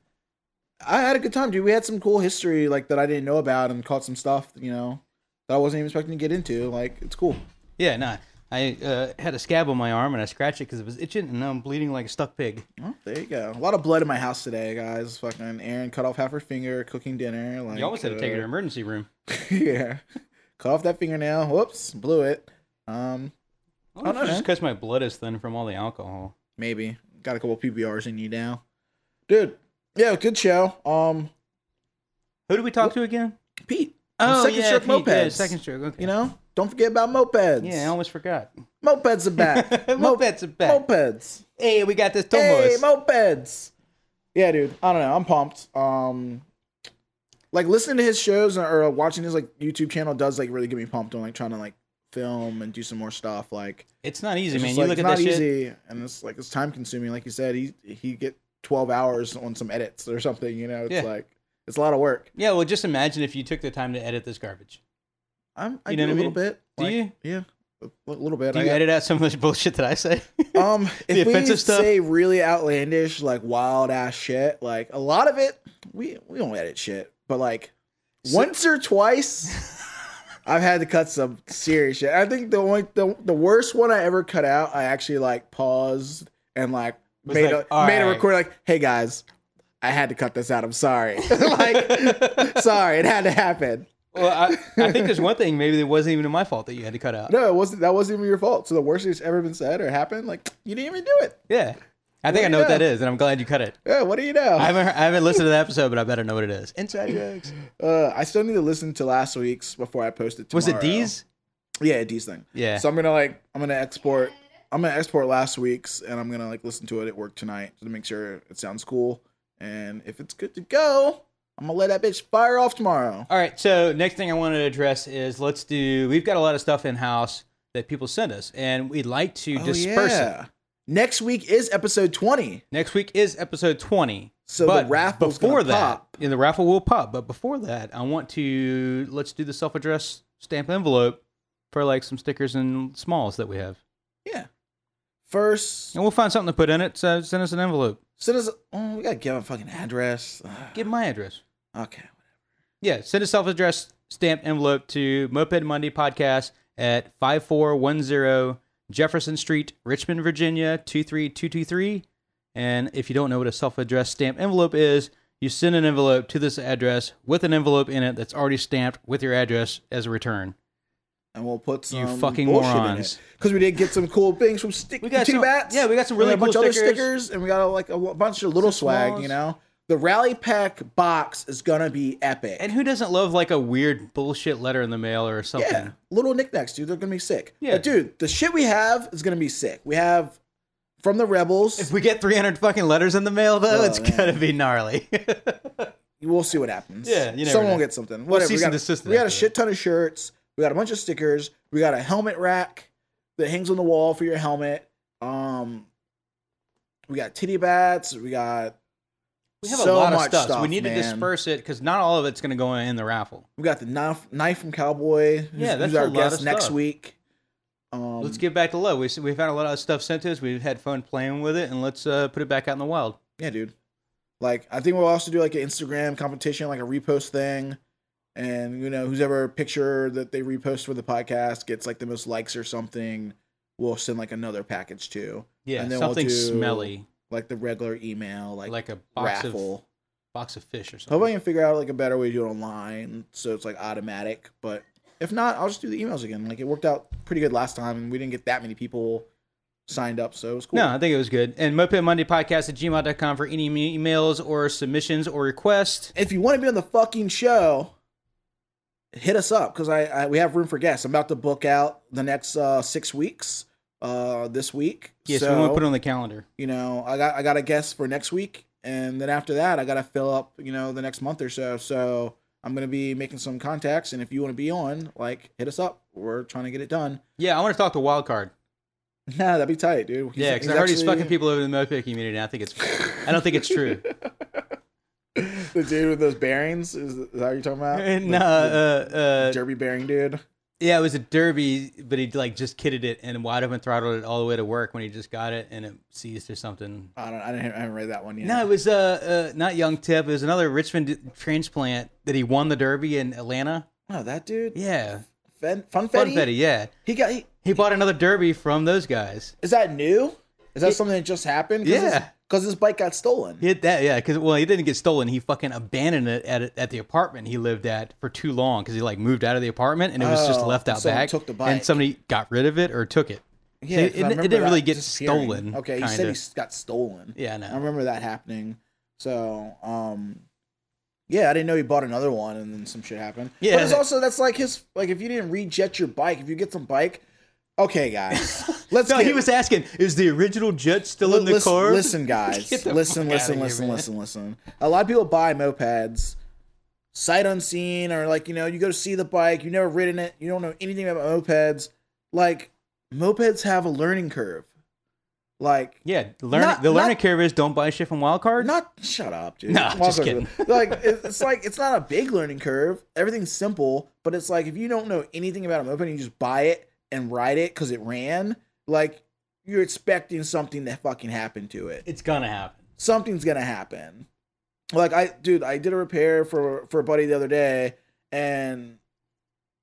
I had a good time, dude. We had some cool history like that I didn't know about and caught some stuff, you know, that I wasn't even expecting to get into. Like it's cool. Yeah, nah. I uh, had a scab on my arm and I scratched it because it was itching, and now I'm bleeding like a stuck pig. Oh, there you go. A lot of blood in my house today, guys. Fucking Aaron cut off half her finger cooking dinner. Like you almost had to take her to uh, emergency room. yeah. Cut off that fingernail. Whoops, blew it. Um, Oh, no, no, just because my blood is thin from all the alcohol. maybe got a couple PBRs in you now, dude. Yeah, good show. Um, Who did we talk to again? Pete. Oh, Second yeah, Stroke Pete, yeah, Mopeds. second stroke. Okay. You know, don't forget about mopeds. Yeah, I almost forgot. mopeds are back. Mopeds are back. Mopeds. Hey, we got this Hey, mopeds. Yeah, dude. I don't know. I'm pumped. Um, like listening to his shows or, or watching his like YouTube channel does like really get me pumped on like trying to like film and do some more stuff. Like it's not easy, it's man. just, You look it's at not that shit. and it's like it's time consuming. Like you said, he he get 12 hours on some edits or something. You know, it's Yeah. like it's a lot of work. Yeah, well, just imagine if you took the time to edit this garbage. I'm, I You do a little mean? bit. Do Like, you? Yeah, a little bit. Do I you got- edit out some of the bullshit that I say? Um, The if we offensive stuff? say really outlandish, like wild ass shit, like a lot of it, we we don't edit shit. But like once or twice, I've had to cut some serious shit. I think the only the, the worst one I ever cut out, I actually like paused and like Was made like, a "All made a recording like, hey guys, I had to cut this out. I'm sorry. like sorry, it had to happen. well, I, I think there's one thing maybe it wasn't even my fault that you had to cut out. No, it wasn't. That wasn't even your fault. So the worst that's ever been said or happened, like you didn't even do it. Yeah, I think I know you what that is, and I'm glad you cut it. Yeah, what do you know? I haven't I haven't listened to the episode, but I better know what it is. Inside jokes. Uh, I still need to listen to last week's before I post it. Was it D's? Yeah, D's thing. Yeah. So I'm gonna like I'm gonna export. I'm gonna export last week's, and I'm gonna like listen to it at work tonight to make sure it sounds cool. And if it's good to go, I'm gonna let that bitch fire off tomorrow. All right. So next thing I want to address is let's do. We've got a lot of stuff in house that people send us, and we'd like to disperse it. Next week is episode 20. Next week is episode 20. So but the raffle's before that, pop. yeah, the raffle will pop. But before that, I want to let's do the self-addressed stamp envelope for like some stickers and smalls that we have, Yeah. First, and we'll find something to put in it. So send us an envelope. send us. Oh, we gotta give him a fucking address. Ugh. Give my address. Okay. Yeah, send a self-addressed stamped envelope to Moped Monday Podcast at 5410 Jefferson Street, Richmond, Virginia 23223. And if you don't know what a self-addressed stamped envelope is, you send an envelope to this address with an envelope in it that's already stamped with your address as a return. And we'll put some You fucking morons. Because we did get some cool things from stick We got some- Bats. yeah, we got some really a bunch cool of other stickers. stickers, and we got like a, w- bunch of little Some swag. smalls. You know, the rally pack box is gonna be epic. And who doesn't love like a weird bullshit letter in the mail or something? yeah, little knickknacks, dude. They're gonna be sick. Yeah. but dude, the shit we have is gonna be sick. We have from the rebels. If we get 300 fucking letters in the mail, though, Oh, it's man. gonna be gnarly. we'll see what happens. Yeah, you someone know. will get something. Whatever. cease we got, we got a shit ton of shirts. We got a bunch of stickers. We got a helmet rack that hangs on the wall for your helmet. Um, we got titty bats. We got We have so a lot of stuff. so stuff, we need to disperse it because not all of it's going to go in the raffle. we got the knife knife from Cowboy. Who's, Yeah, that's our guest next week. Um, let's get back to love. We, we've had a lot of stuff sent to us. We've had fun playing with it, and let's uh, put it back out in the wild. Yeah, dude. Like I think we'll also do like an Instagram competition, like a repost thing. And you know, who's ever picture that they repost for the podcast gets like the most likes or something, we'll send like another package too. Yeah, And then we'll something do, smelly, Like the regular email, like, like, a box of raffle. box of fish or something. Hope I can figure out like a better way to do it online so it's like automatic. But if not, I'll just do the emails again. Like it worked out pretty good last time and we didn't get that many people signed up, so it was cool. No, I think it was good. And Moped Monday Podcast at gmail.com for any emails or submissions or requests. if you want to be on the fucking show, hit us up because I, I we have room for guests. I'm about to book out the next uh, six weeks. Uh, this week. Yes, so, we want to put it on the calendar. you know, I got I got a guest for next week, and then after that, I got to fill up. You know, the next month or so. So I'm gonna be making some contacts, and if you want to be on, like, hit us up. We're trying to get it done. Yeah, I want to talk to Wildcard. Nah, that'd be tight, dude. He's- Yeah, because I heard he's fucking people over in the Moped community. And I think it's, I don't think it's true. the dude with those bearings is, is that what you're talking about? no, The- uh, the uh, Derbi bearing dude. Yeah, it was a Derbi, but he like just kidded it and wide open throttled it all the way to work when he just got it and it seized or something. I don't. I, didn't, I haven't read that one yet. No, it was uh, uh not Young Tip. It was another Richmond transplant that he won the Derbi in Atlanta. Oh, that dude. Yeah, Fun, Funfetti. Funfetti. Yeah, He got. He, he bought another Derbi from those guys. is that new? Is that Yeah. something that just happened? Yeah. Because his bike got stolen. He hit that, yeah, because well, he didn't get stolen. He fucking abandoned it at at the apartment he lived at for too long because he like moved out of the apartment and it was just Oh, left out back. took the bike. and somebody got rid of it or took it. Yeah, it- it- it didn't really get stolen, Okay, said kinda. he s- got stolen. Yeah, I. I remember that happening. So, um, yeah, I didn't know he bought another one, and then some shit happened. Yeah. but it's also that's like his like if you didn't rejet your bike, if you get some bike, okay, guys, let's. No, get, he was asking, is the original jet still in the listen, car? Listen, guys, the listen, listen, here, listen, listen, listen. A lot of people buy mopeds sight unseen, or like you know, you go to see the bike, you've never ridden it, you don't know anything about mopeds. Like mopeds have a learning curve. Like Yeah, the learning Not- the learning not- curve is don't buy shit from Wildcard. Not shut up, dude. Nah, just kidding. Like it's like it's not a big learning curve. Everything's simple, but it's like if you don't know anything about a moped and you just buy it and ride it because it ran, like you're expecting something to fucking happen to it. It's gonna happen. Something's gonna happen. Like I, dude, I did a repair for for a buddy the other day, and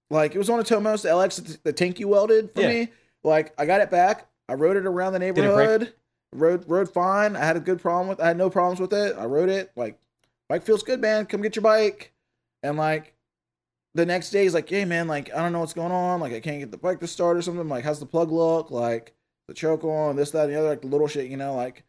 like it was on a Tomos LX the tank you welded for Yeah. me. Like I got it back. I rode it around the neighborhood. Rode rode fine. I had a good problem with. I had no problems with it. I rode it. Like bike feels good, man. Come get your bike. And like the next day, he's like, "Hey, man. Like I don't know what's going on. Like I can't get the bike to start or something. Like how's the plug look? Like the choke on this, that, and the other. Like the little shit, you know. Like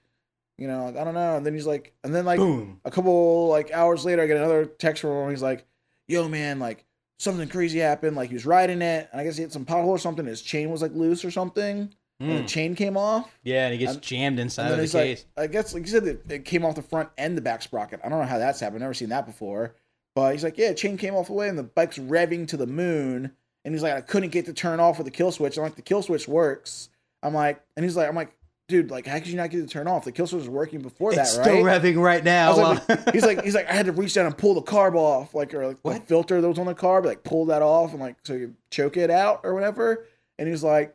you know, like, I don't know. And then he's like, and then like Boom. a couple like hours later, I get another text from him. He's like, "Yo, man, like something crazy happened. Like he was riding it, and I guess he hit some pothole or something. His chain was like loose or something, and the Mm. chain came off. Yeah, and it gets And- jammed inside of the case. like, I guess like you said, it, it came off the front and the back sprocket. I don't know how that's happened. I've never seen that before. But he's like, yeah, chain came off the way, and the bike's revving to the moon. And he's like, I couldn't get to turn off with the kill switch. I'm like, the kill switch works. I'm like, and he's like, I'm like, dude, like, how could you not get to turn off? The kill switch was working before it's that, right? still revving right now. like, he's like, he's like, I had to reach down and pull the carb off, like, or like the What? filter that was on the carb, like pull that off and like so you choke it out or whatever. And he's like,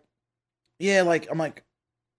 yeah, like I'm like,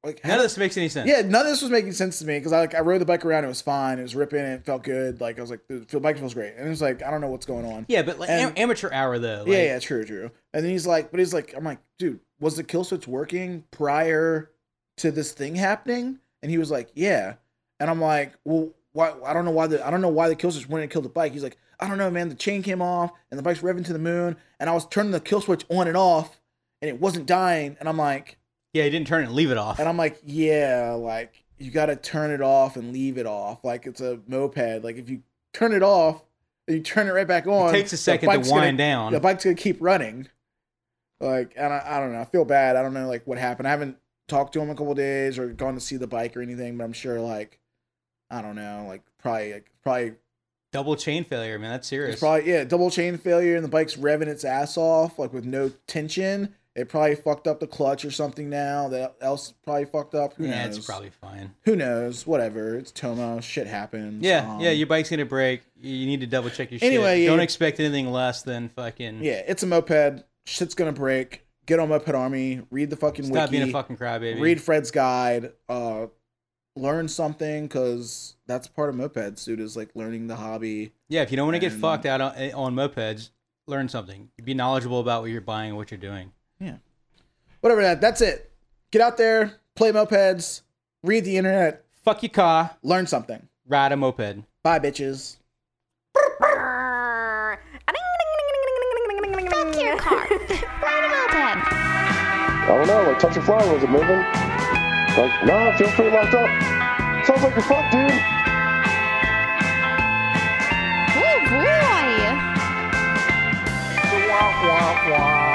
like how None of this makes any sense. yeah, none of this was making sense to me because I like I rode the bike around, it was fine, it was ripping, it felt good. Like I was like, the the bike feels great, and it was like I don't know what's going on. Yeah, but like And- am- amateur hour though. Like, yeah, yeah, true, true. And then he's like, but he's like, I'm like, dude, was the kill switch working prior to this thing happening? And he was like, yeah. And I'm like, well, why? I don't know why the I don't know why the kill switch went and killed the bike. He's like, I don't know, man. The chain came off and the bike's revving to the moon, and I was turning the kill switch on and off, and it wasn't dying. And I'm like, Yeah, he didn't turn it and leave it off. and I'm like, yeah, like you got to turn it off and leave it off, like it's a moped. Like if you turn it off you turn it right back on, it takes a second to gonna- wind down. the bike's gonna keep running. Like, and I, I don't know. I feel bad. I don't know like what happened. I haven't talked to him in a couple days or gone to see the bike or anything, but I'm sure like I don't know, like probably like, probably Double chain failure, man. That's serious. it's probably yeah, double chain failure and the bike's revving its ass off like with no tension. It probably fucked up the clutch or something now. That else probably fucked up. Who yeah, knows? it's probably fine. Who knows? Whatever. It's Tomo. Shit happens. Yeah, Um, yeah, your bike's gonna break. You need to double check your Anyway, shit. Don't expect anything less than fucking. Yeah, it's a moped. Shit's gonna break. Get on Moped Army. Read the fucking Stop wiki. being a fucking crybaby. read Fred's guide. Uh, learn something because that's part of mopeds, dude. Is like learning the hobby. Yeah, if you don't want to get fucked out on, eh, on mopeds, learn something. Be knowledgeable about what you're buying and what you're doing. Yeah. Whatever that. That's it. Get out there, play mopeds, read the internet, fuck your car, learn something. Ride a moped. Bye, bitches. Fuck your car. Ride a moped. I don't know, like touch a flower, Is it moving? Like, nah, it feels pretty locked up. Sounds like you're fucked, dude. Oh boy. Wah, wah, wah.